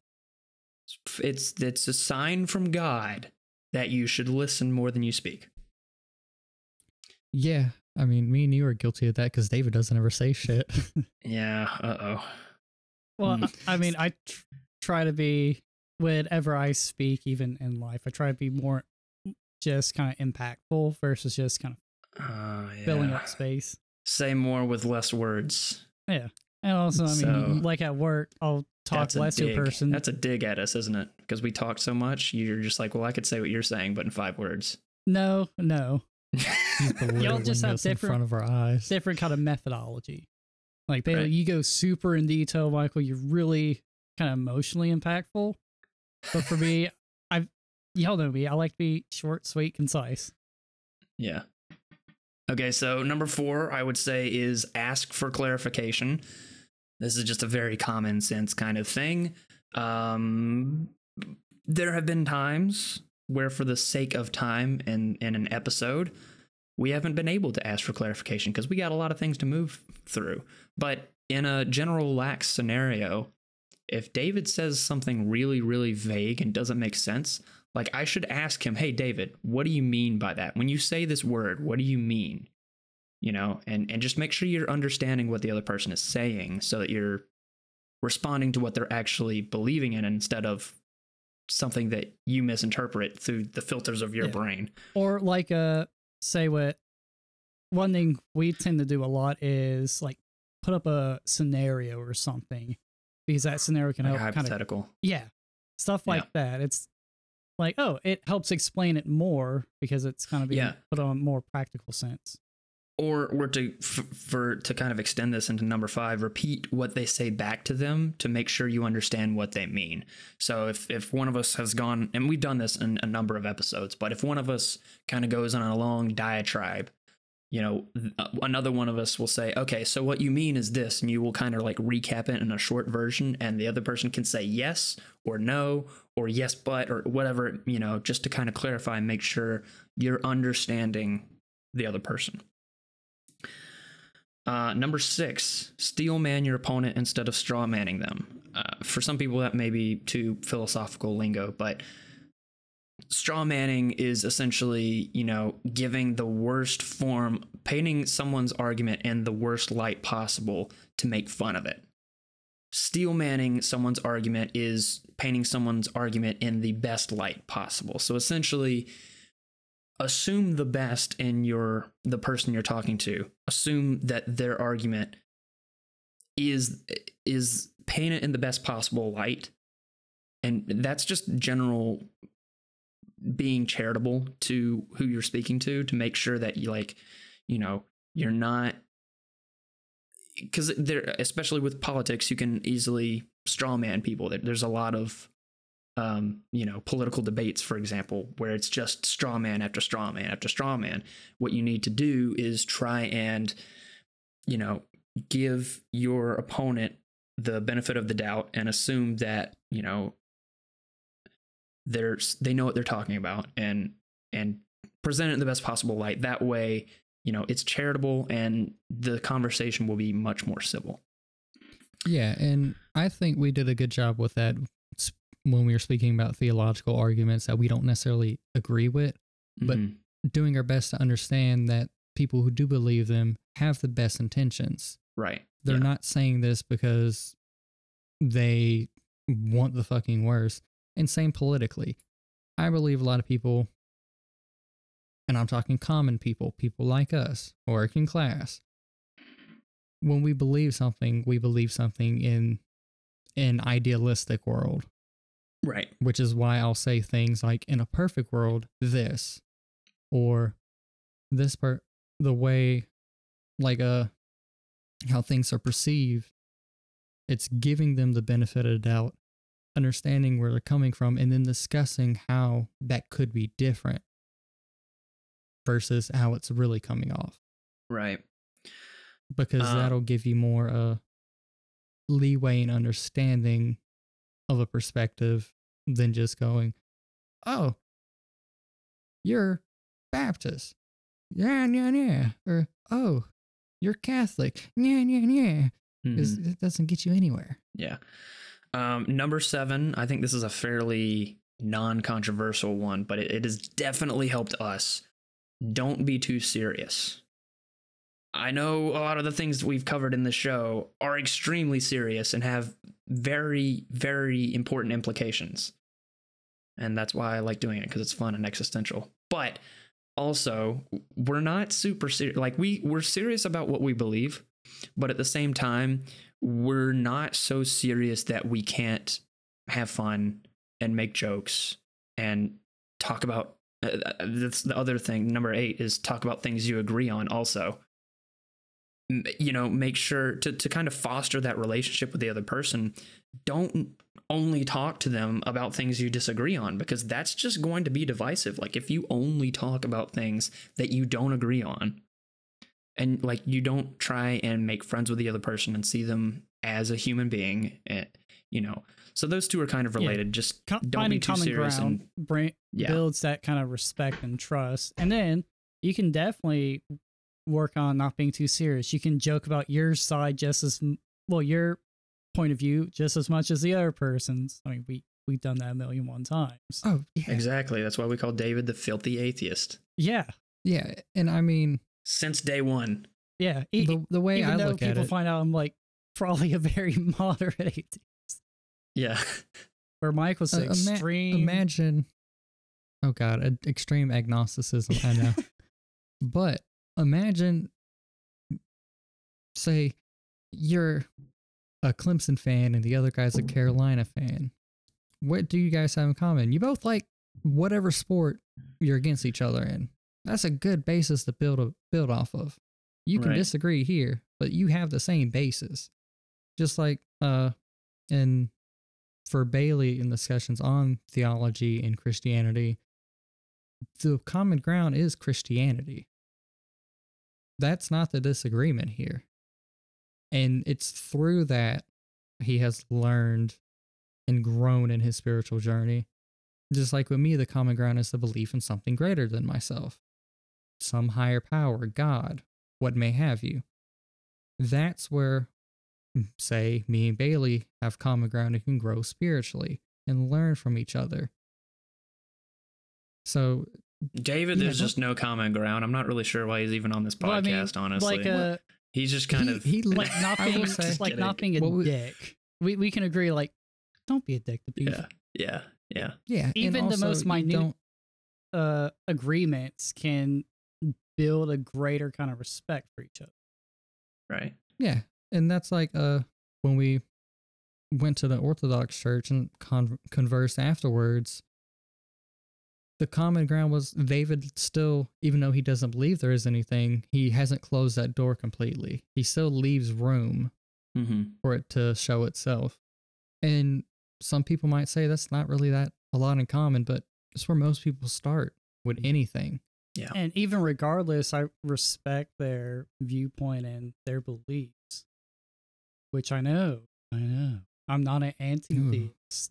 It's it's a sign from God that you should listen more than you speak. Yeah, I mean, me and you are guilty of that because David doesn't ever say shit. Yeah, uh-oh. Well, Mm. I I mean, I tr- try to be whenever I speak, even in life, I try to be more just kind of impactful versus just kind of Uh, filling up space. Say more with less words. Yeah. And also, I mean, So- like at work, I'll talk less to a person. That's a dig at us, isn't it? Because we talk so much, you're just like, well, I could say what you're saying, but in five words. no, no, He's belittling just have us in different- front of our eyes. different kind of methodology. Like they, Right. you go super in detail, Michael. You're really kind of emotionally impactful. But for me, I, y'all know me. I like to be short, sweet, concise. Yeah. Okay, so number four, I would say, is ask for clarification. This is just a very common sense kind of thing. Um, there have been times where, for the sake of time in, in an episode, we haven't been able to ask for clarification because we got a lot of things to move through. But in a general lax scenario, if David says something really, really vague and doesn't make sense, like I should ask him, "Hey David, what do you mean by that? When you say this word, what do you mean?" You know, and and just make sure you're understanding what the other person is saying so that you're responding to what they're actually believing in instead of something that you misinterpret through the filters of your Yeah. brain. Or like, uh, say what. One thing we tend to do a lot is like put up a scenario or something, because that scenario can Like help kind of yeah, stuff like that. It's like oh, it helps explain it more because it's kind of being Yeah. put on a more practical sense. Or or to f- for to kind of extend this into number five repeat what they say back to them to make sure you understand what they mean. So if if one of us has gone and we've done this in a number of episodes but if one of us kind of goes on a long diatribe you know uh, another one of us will say okay so what you mean is this and you will kind of like recap it in a short version and the other person can say yes or no or yes but or whatever you know just to kind of clarify and make sure you're understanding the other person uh, number six, steel man your opponent instead of straw manning them. Uh, for some people, that may be too philosophical lingo, but straw manning is essentially, you know, giving the worst form, painting someone's argument in the worst light possible to make fun of it. Steel manning someone's argument is painting someone's argument in the best light possible. So essentially, assume the best in your the person you're talking to. Assume that their argument is is painted in the best possible light. And that's just general being charitable to who you're speaking to to make sure that you like you know you're not because there especially with politics you can easily straw man people. There's a lot of um, you know, political debates, for example, where it's just straw man after straw man after straw man. What you need to do is try and, you know, give your opponent the benefit of the doubt and assume that, you know, there's they know what they're talking about and and present it in the best possible light. That way, you know, it's charitable and the conversation will be much more civil. Yeah, and I think we did a good job with that when we were speaking about theological arguments that we don't necessarily agree with, But- Mhm. doing our best to understand that people who do believe them have the best intentions. right. They're Yeah. not saying this because they want the fucking worst. And same politically. I believe a lot of people, and I'm talking common people, people like us, working class. When we believe something, we believe something in an idealistic world, right. which is why I'll say things like, in a perfect world, this, or this part, the way, like, uh, how things are perceived, it's giving them the benefit of the doubt, understanding where they're coming from, and then discussing how that could be different versus how it's really coming off. Right. Because Uh, that'll give you more uh, leeway and understanding of a perspective than just going, oh, you're Baptist. Yeah, yeah, yeah. Or, oh, you're Catholic. Yeah, yeah, yeah. Because Mhm. it doesn't get you anywhere. Yeah. Um, number seven, I think this is a fairly non controversial one, but it, it has definitely helped us. Don't be too serious. I know a lot of the things we've covered in the show are extremely serious and have very, very important implications. And that's why I like doing it because it's fun and existential. But also, we're not super serious. Like, we, we're serious about what we believe, but at the same time, we're not so serious that we can't have fun and make jokes and talk about uh, that's the other thing number 8 is talk about things you agree on also you know make sure to to kind of foster that relationship with the other person. Don't only talk to them about things you disagree on because that's just going to be divisive. Like if you only talk about things that you don't agree on and like you don't try and make friends with the other person and see them as a human being and you know. So those two are kind of Yeah. related. Just Co- don't be too serious and bring, yeah. builds that kind of respect and trust. And then you can definitely work on not being too serious. You can joke about your side just as well, your point of view just as much as the other person's. I mean, we we've done that a million one times. Oh, yeah. exactly that's why we call david the filthy atheist Yeah, Yeah. And I mean, since day one yeah. E- the, the way even I though look at people it. find out I'm like probably a very moderate atheist, yeah where Mike was Uh, ima- extreme. imagine oh god a, extreme agnosticism i know but imagine say you're a clemson fan and the other guy's a carolina fan. What do you guys have in common? You both like whatever sport you're against each other in. That's a good basis to build a build off of. You can Right. disagree here but you have the same basis. Just like uh in for Bailey in discussions on theology and Christianity, the common ground is Christianity. That's not the disagreement here. And it's through that he has learned and grown in his spiritual journey. Just like with me, the common ground is the belief in something greater than myself, some higher power, God, what may have you. That's where mm, say me and Bailey have common ground and can grow spiritually and learn from each other. So david Yeah, there's no- just no common ground i'm not really sure why he's even on this podcast Well, I mean, honestly like uh, he's just kind he, of he like not I being just like not being a What we- dick. We we can agree like don't be a dick to people. yeah yeah yeah yeah, and even the most you minute uh agreements can build a greater kind of respect for each other. right Yeah, and that's like uh when we went to the Orthodox church and con- conversed afterwards. The common ground was David still, even though he doesn't believe there is anything, he hasn't closed that door completely. He still leaves room mm-hmm. for it to show itself. And some people might say that's not really that a lot in common, but it's where most people start with anything. yeah And even regardless, I respect their viewpoint and their beliefs, which I know, I know. I'm not an anti-theist.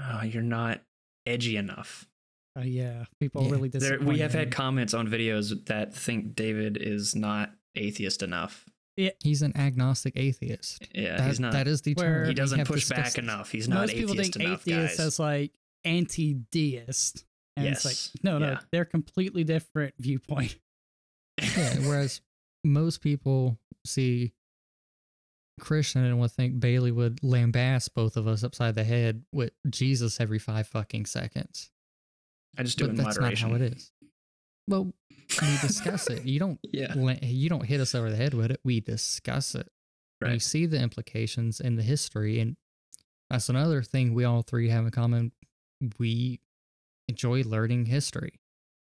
oh, you're not edgy enough Uh, yeah, people Yeah. really There, disappoint we have had comments on videos that think David is not atheist enough. Yeah. He's an agnostic atheist. Yeah, That- he's not. that is the term. he doesn't have push back enough. He's not Most people atheist think enough, atheist guys. as like anti-theist, and it's like no, no, Yeah. they're completely different viewpoint. Yeah, whereas most people see Christian and would think Bailey would lambast both of us upside the head with Jesus every five fucking seconds. I just do it But in that's moderation. not how it is. Well, we discuss it. You don't Yeah, you don't hit us over the head with it. We discuss it. And You right. see the implications in the history, and that's another thing we all three have in common. We enjoy learning history.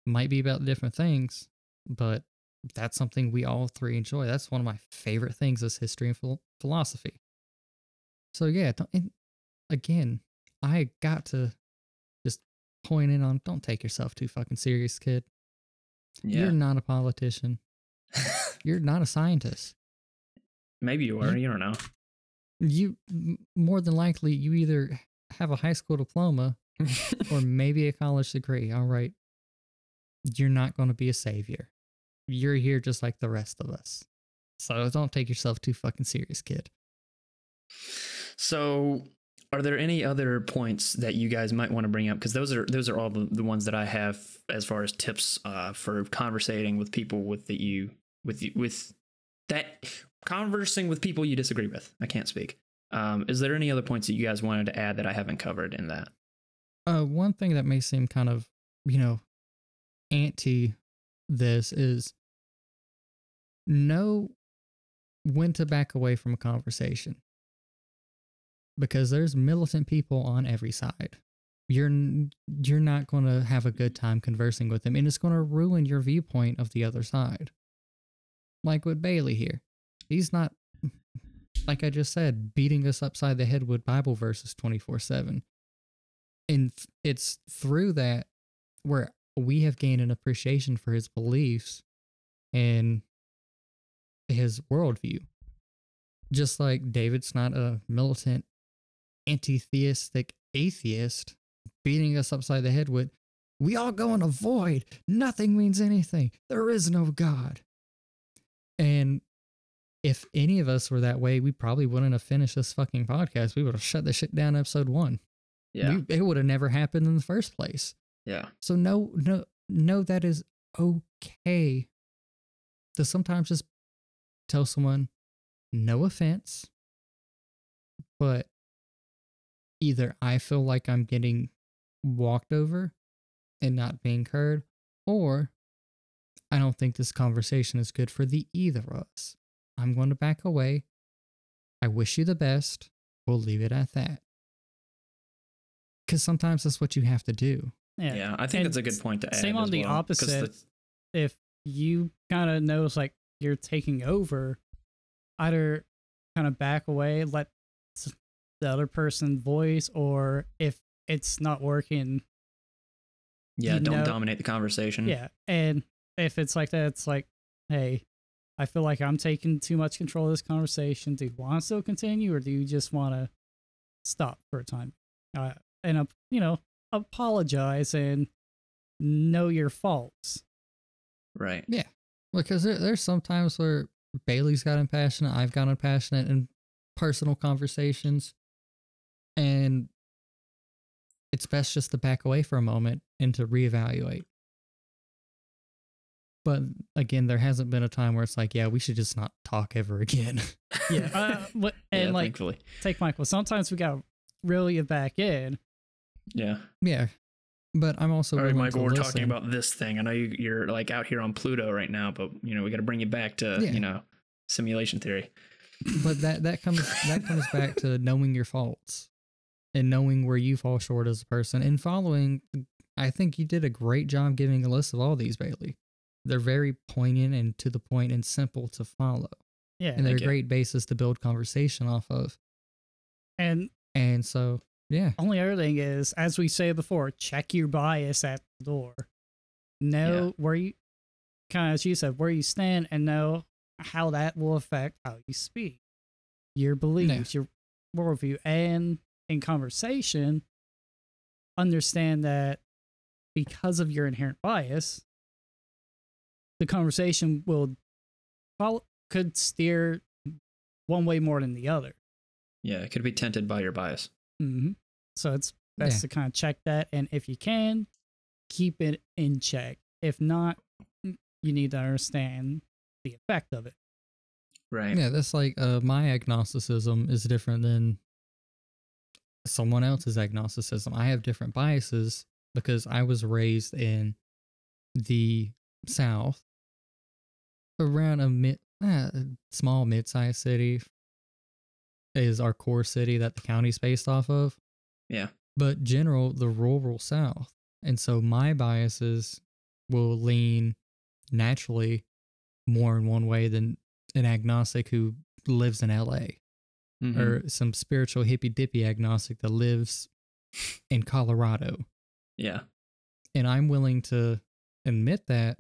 Might be about different things, but that's something we all three enjoy. That's one of my favorite things is history and phil- philosophy. So yeah, don't, and again, I got to just point in on don't take yourself too fucking serious, kid. Yeah. You're not a politician. You're not a scientist. Maybe you are. You don't know. You more than likely you either have a high school diploma or maybe a college degree. All right. You're not going to be a savior. You're here just like the rest of us. So don't take yourself too fucking serious, kid. So, are there any other points that you guys might want to bring up? Because those are those are all the, the ones that I have as far as tips uh, for conversating with people with that you with you- with that conversing with people you disagree with. I can't speak. Um, is there any other points that you guys wanted to add that I haven't covered in that? Uh, one thing that may seem kind of, you know, anti this is know when to back away from a conversation because there's militant people on every side. You're you're not going to have a good time conversing with them, and it's going to ruin your viewpoint of the other side. Like with Bailey here, he's not, like I just said, beating us upside the head with Bible verses twenty four seven and it's through that where we have gained an appreciation for his beliefs and his worldview. Just like David's not a militant, anti theistic atheist beating us upside the head with, we all go in a void. Nothing means anything. There is no God. And if any of us were that way, we probably wouldn't have finished this fucking podcast. We would have shut this shit down episode one Yeah, we, it would have never happened in the first place. yeah, So no, no, no, that is okay to sometimes just tell someone, no offense, but either I feel like I'm getting walked over and not being heard, or I don't think this conversation is good for the either of us. I'm going to back away. I wish you the best. We'll leave it at that. Because sometimes that's what you have to do. Yeah. yeah. I think And that's a good point to add. same on as the well, 'cause opposite. If you kind of notice like you're taking over, either kind of back away, let s- the other person's voice, or if it's not working, yeah, don't know- dominate the conversation. yeah. And if it's like that, it's like, hey, I feel like I'm taking too much control of this conversation. Do you want to still continue, or do you just want to stop for a time? Uh, and uh, you know, apologize and know your faults. right. Yeah. Because there, there's some times where Bailey's gotten passionate, I've gotten passionate in personal conversations, and it's best just to back away for a moment and to reevaluate. But again, there hasn't been a time where it's like, yeah, we should just not talk ever again. Yeah. Uh, what- and yeah, like, thankfully. take Michael. Sometimes we got to reel you back in. Yeah. yeah, but I'm also All right, Michael, to we're listen. talking about this thing. I know you, you're like out here on Pluto right now, but you know we got to bring you back to Yeah. you know simulation theory. but that that comes that comes back to knowing your faults and knowing where you fall short as a person and following i think you did a great job giving a list of all these bailey. They're very poignant and to the point and simple to follow. Yeah. and they're a great basis to build conversation off of. And and so yeah. only other thing is, as we say before, check your bias at the door. Know where you, kind of as you said, where you stand, and know how that will affect how you speak, your beliefs, your worldview, and in conversation, understand that because of your inherent bias, the conversation will follow, could steer one way more than the other. Yeah, it could be tinted by your bias. hmm So it's best Yeah. to kind of check that, and if you can, keep it in check. If not, you need to understand the effect of it. Right. yeah that's like uh my agnosticism is different than someone else's agnosticism. I have different biases because i was raised in the south around a mid uh, small mid-sized city is our core city that the county's based off of. Yeah. but general the rural south. And so my biases will lean naturally more in one way than an agnostic who lives in LA Mhm. or some spiritual hippy dippy agnostic that lives in Colorado. yeah. And I'm willing to admit that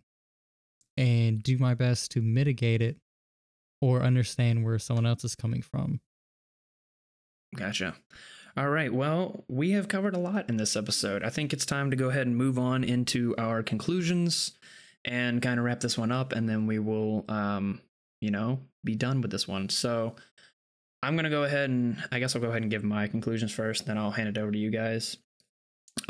and do my best to mitigate it or understand where someone else is coming from. Gotcha. All right. Well, we have covered a lot in this episode. I think it's time to go ahead and move on into our conclusions and kind of wrap this one up, and then we will, um, you know, be done with this one. So I'm going to go ahead and I guess I'll go ahead and give my conclusions first, then I'll hand it over to you guys.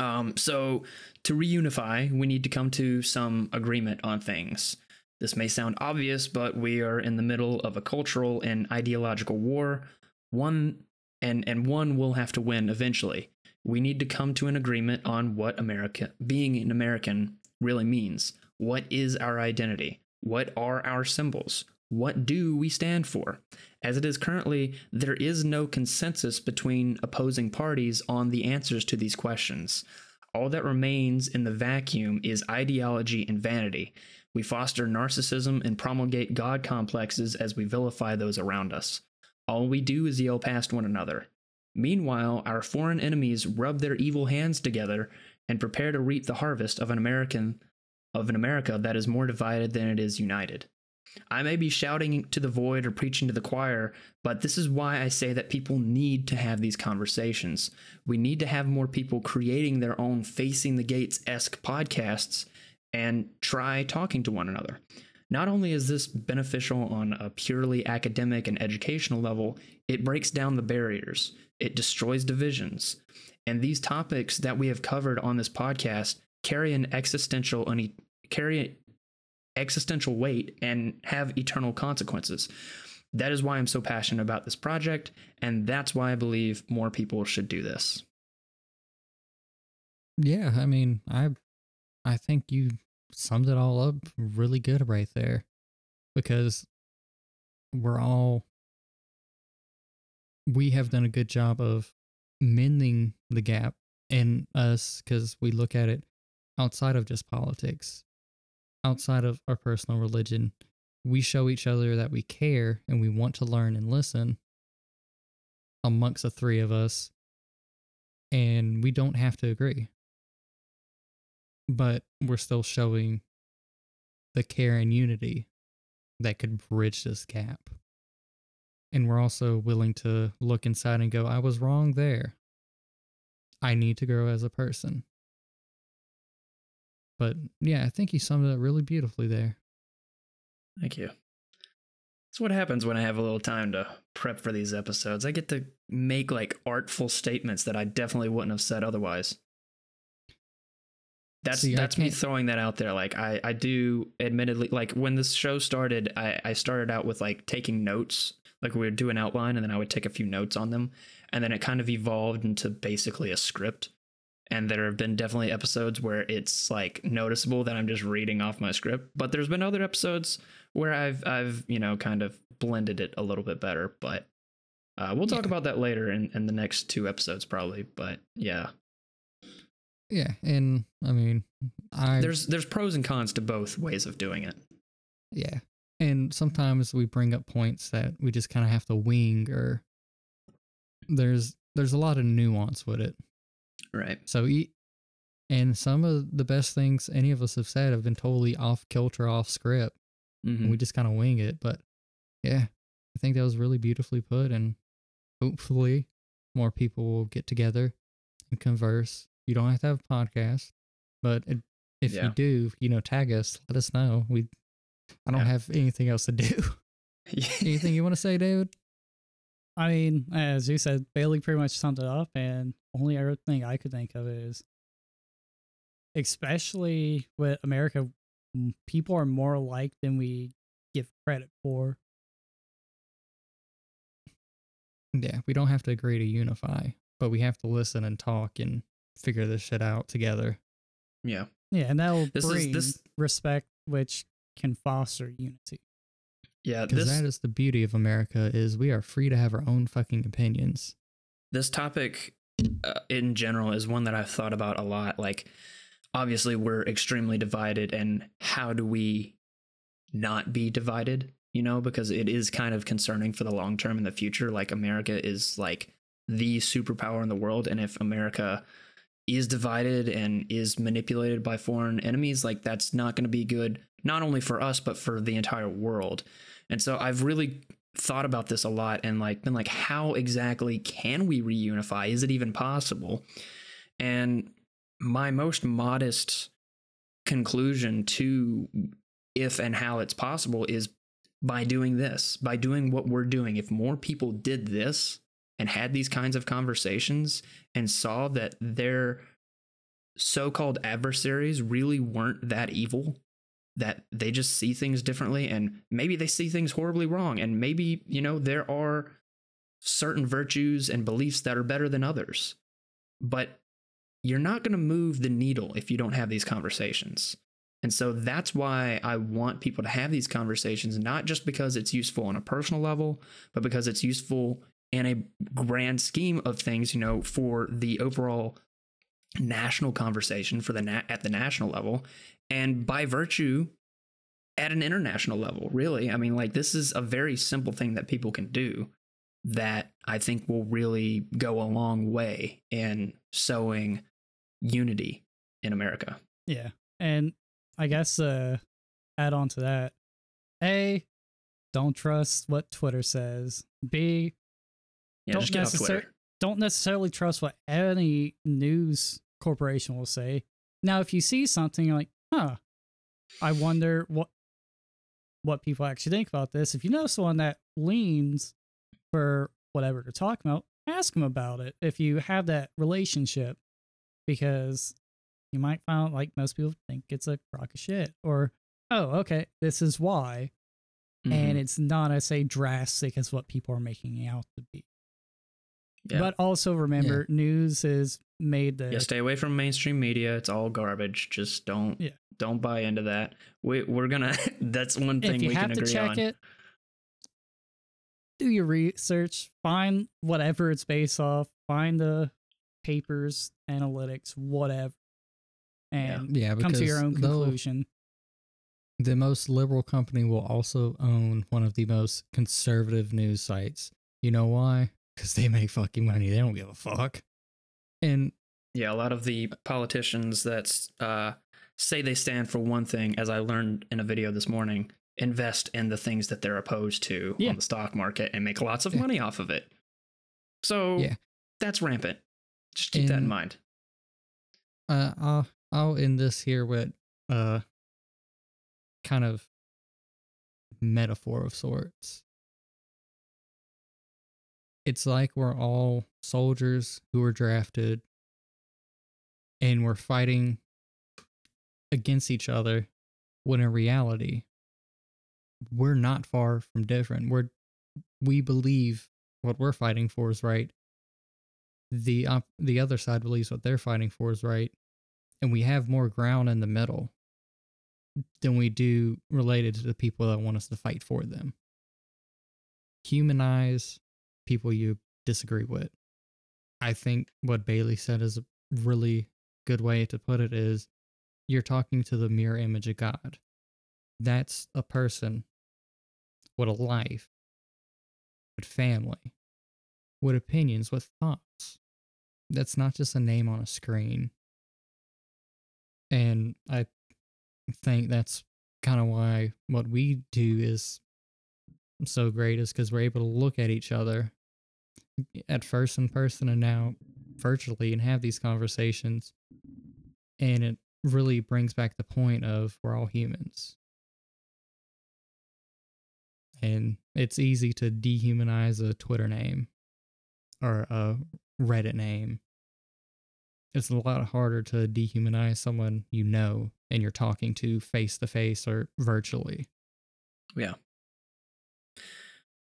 Um, so to reunify, we need to come to some agreement on things. This may sound obvious, but we are in the middle of a cultural and ideological war. One and and one will have to win eventually. We need to come to an agreement on what America being an American really means. What is our identity? What are our symbols? What do we stand for? As it is currently, there is no consensus between opposing parties on the answers to these questions. All that remains in the vacuum is ideology and vanity. We foster narcissism and promulgate God complexes as we vilify those around us. All we do is yell past one another. Meanwhile, our foreign enemies rub their evil hands together and prepare to reap the harvest of an American of an America that is more divided than it is united. I may be shouting to the void or preaching to the choir, but this is why I say that people need to have these conversations. We need to have more people creating their own facing the gates esque podcasts and try talking to one another. Not only is this beneficial on a purely academic and educational level, it breaks down the barriers, it destroys divisions. And these topics that we have covered on this podcast carry an existential carry existential weight and have eternal consequences. That is why I'm so passionate about this project, and that's why I believe more people should do this. Yeah, I mean, I I think you summed it all up really good right there. Because we're all we have done a good job of mending the gap in us because we look at it outside of just politics outside of our personal religion, we show each other that we care and we want to learn and listen amongst the three of us. And we don't have to agree. But we're still showing the care and unity that could bridge this gap. And we're also willing to look inside and go, I was wrong there. I need to grow as a person. But yeah, I think he summed it up really beautifully there. Thank you. That's what happens when I have a little time to prep for these episodes. I get to make like artful statements that I definitely wouldn't have said otherwise. That's See, that's me throwing that out there. Like I, I do admittedly like when this show started, I, I started out with like taking notes. Like we would do an outline and then I would take a few notes on them. And then it kind of evolved into basically a script and there have been definitely episodes where it's like noticeable that I'm just reading off my script. But there's been other episodes where I've I've you know kind of blended it a little bit better. But uh, we'll talk yeah. about that later in, in the next two episodes probably. But yeah, yeah, and I mean, I there's there's pros and cons to both ways of doing it. Yeah, and sometimes we bring up points that we just kind of have to wing, or there's there's a lot of nuance with it. Right. So, and some of the best things any of us have said have been totally off kilter, off script. Mm-hmm. we just kind of wing it. But yeah, I think that was really beautifully put. And hopefully more people will get together and converse. You don't have to have a podcast, but it, if yeah. you do, you know, tag us, let us know. We, I don't yeah. have anything else to do. anything you want to say, David? I mean, as you said, Bailey pretty much summed it up, and only other thing I could think of is, especially with America, people are more alike than we give credit for. Yeah, we don't have to agree to unify, but we have to listen and talk and figure this shit out together. Yeah. Yeah, and that will bring is, this... respect, which can foster unity. Yeah, because that is the beauty of America is we are free to have our own fucking opinions. This topic, uh, in general, is one that I've thought about a lot. Like, obviously, we're extremely divided, and how do we not be divided? You know, because it is kind of concerning for the long term in the future. Like, America is like the superpower in the world, and if America is divided and is manipulated by foreign enemies, like that's not going to be good, not only for us, but for the entire world. And so I've really thought about this a lot and like been like, how exactly can we reunify? Is it even possible? And my most modest conclusion to if and how it's possible is by doing this, by doing what we're doing. If more people did this and had these kinds of conversations and saw that their so called adversaries really weren't that evil, that they just see things differently and maybe they see things horribly wrong. And maybe, you know, there are certain virtues and beliefs that are better than others. But you're not going to move the needle if you don't have these conversations. And so that's why I want people to have these conversations, not just because it's useful on a personal level, but because it's useful in a grand scheme of things, you know, for the overall national conversation for the na- at the national level and by virtue at an international level really i mean like this is a very simple thing that people can do that i think will really go a long way in sowing unity in america Yeah. And I guess uh add on to that. A don't trust what Twitter says. B yeah Don't just necessar- don't necessarily trust what any news corporation will say. Now if you see something like, huh, I wonder what what people actually think about this. If you know someone that leans for whatever they're talking about, ask them about it. If you have that relationship, because you might find like most people think it's a crock of shit, or oh, okay, this is why, Mhm. and it's not as say drastic as what people are making out to be. Yeah. But also remember, news is made the yeah stay away from mainstream media it's all garbage just don't Yeah. don't buy into that we, we're gonna that's one thing if you we have can to agree check on it, do your research, find whatever it's based off, find the papers, analytics, whatever, and Yeah, come to your own conclusion. the most liberal company will also own one of the most conservative news sites. You know why? Because they make fucking money. They don't give a fuck. And Yeah, a lot of the politicians that uh, say they stand for one thing, as I learned in a video this morning, invest in the things that they're opposed to Yeah. on the stock market and make lots of Yeah. money off of it. So Yeah. that's rampant. Just keep that in mind. uh, I'll I'll end this here with uh kind of metaphor of sorts. It's like we're all soldiers who were drafted and we're fighting against each other when in reality we're not far from different. We're we believe what we're fighting for is right. The op- the other side believes what they're fighting for is right and we have more ground in the middle than we do related to the people that want us to fight for them. Humanize people you disagree with. I think what Bailey said is a really good way to put it is you're talking to the mirror image of God. That's a person with a life, with family, with opinions, with thoughts. That's not just a name on a screen. And I think that's kind of why what we do is so great is because we're able to look at each other at first in person and now virtually and have these conversations. And it really brings back the point of we're all humans. And it's easy to dehumanize a Twitter name or a Reddit name it's a lot harder to dehumanize someone you know and you're talking to face to face or virtually. Yeah.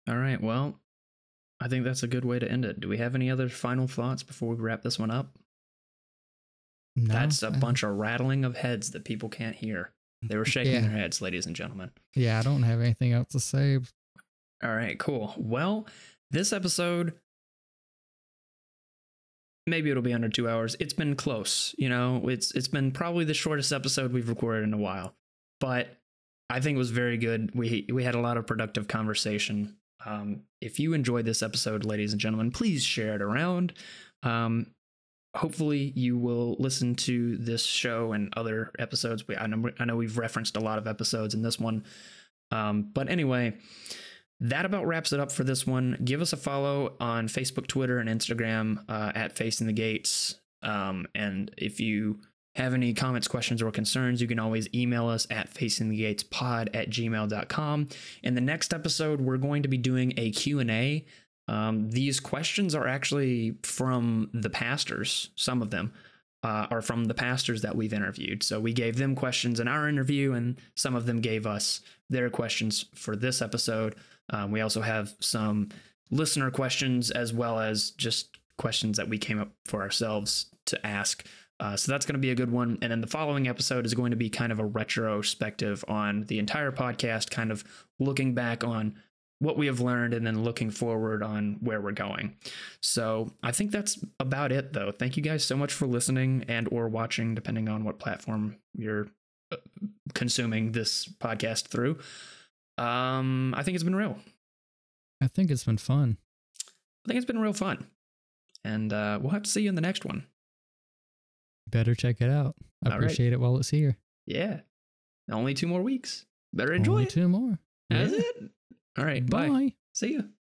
All right. Well, I think that's a good way to end it. Do we have any other final thoughts before we wrap this one up? No, That's a I- bunch of rattling of heads that people can't hear. They were shaking Yeah. their heads, ladies and gentlemen. Yeah, I don't have anything else to say. All right, cool. Well, this episode, maybe it'll be under two hours. It's been close, you know. It's it's been probably the shortest episode we've recorded in a while, but I think it was very good. We we had a lot of productive conversation. Um, if you enjoyed this episode, ladies and gentlemen, please share it around. Um, hopefully, you will listen to this show and other episodes. We I know I know we've referenced a lot of episodes in this one, um, but anyway that about wraps it up for this one. Give us a follow on Facebook, Twitter, and Instagram uh, at Facing the Gates. Um, and if you have any comments, questions, or concerns, you can always email us at facingthegatespod at gmail.com. In the next episode, we're going to be doing a Q&A. Um, these questions are actually from the pastors, some of them uh, are from the pastors that we've interviewed. So we gave them questions in our interview, and some of them gave us their questions for this episode. Um, we also have some listener questions as well as just questions that we came up for ourselves to ask. Uh, so that's going to be a good one. And then the following episode is going to be kind of a retrospective on the entire podcast, kind of looking back on what we have learned and then looking forward on where we're going. So I think that's about it though. Thank you guys so much for listening and or watching depending on what platform you're uh, consuming this podcast through. Um I think it's been real. I think it's been fun. I think it's been real fun. And uh we'll have to see you in the next one. Better check it out. I All right. appreciate it while it's here. Yeah. Only two more weeks. Better enjoy Only it. two more. That's Yeah. it. All right. Bye. Bye. See you.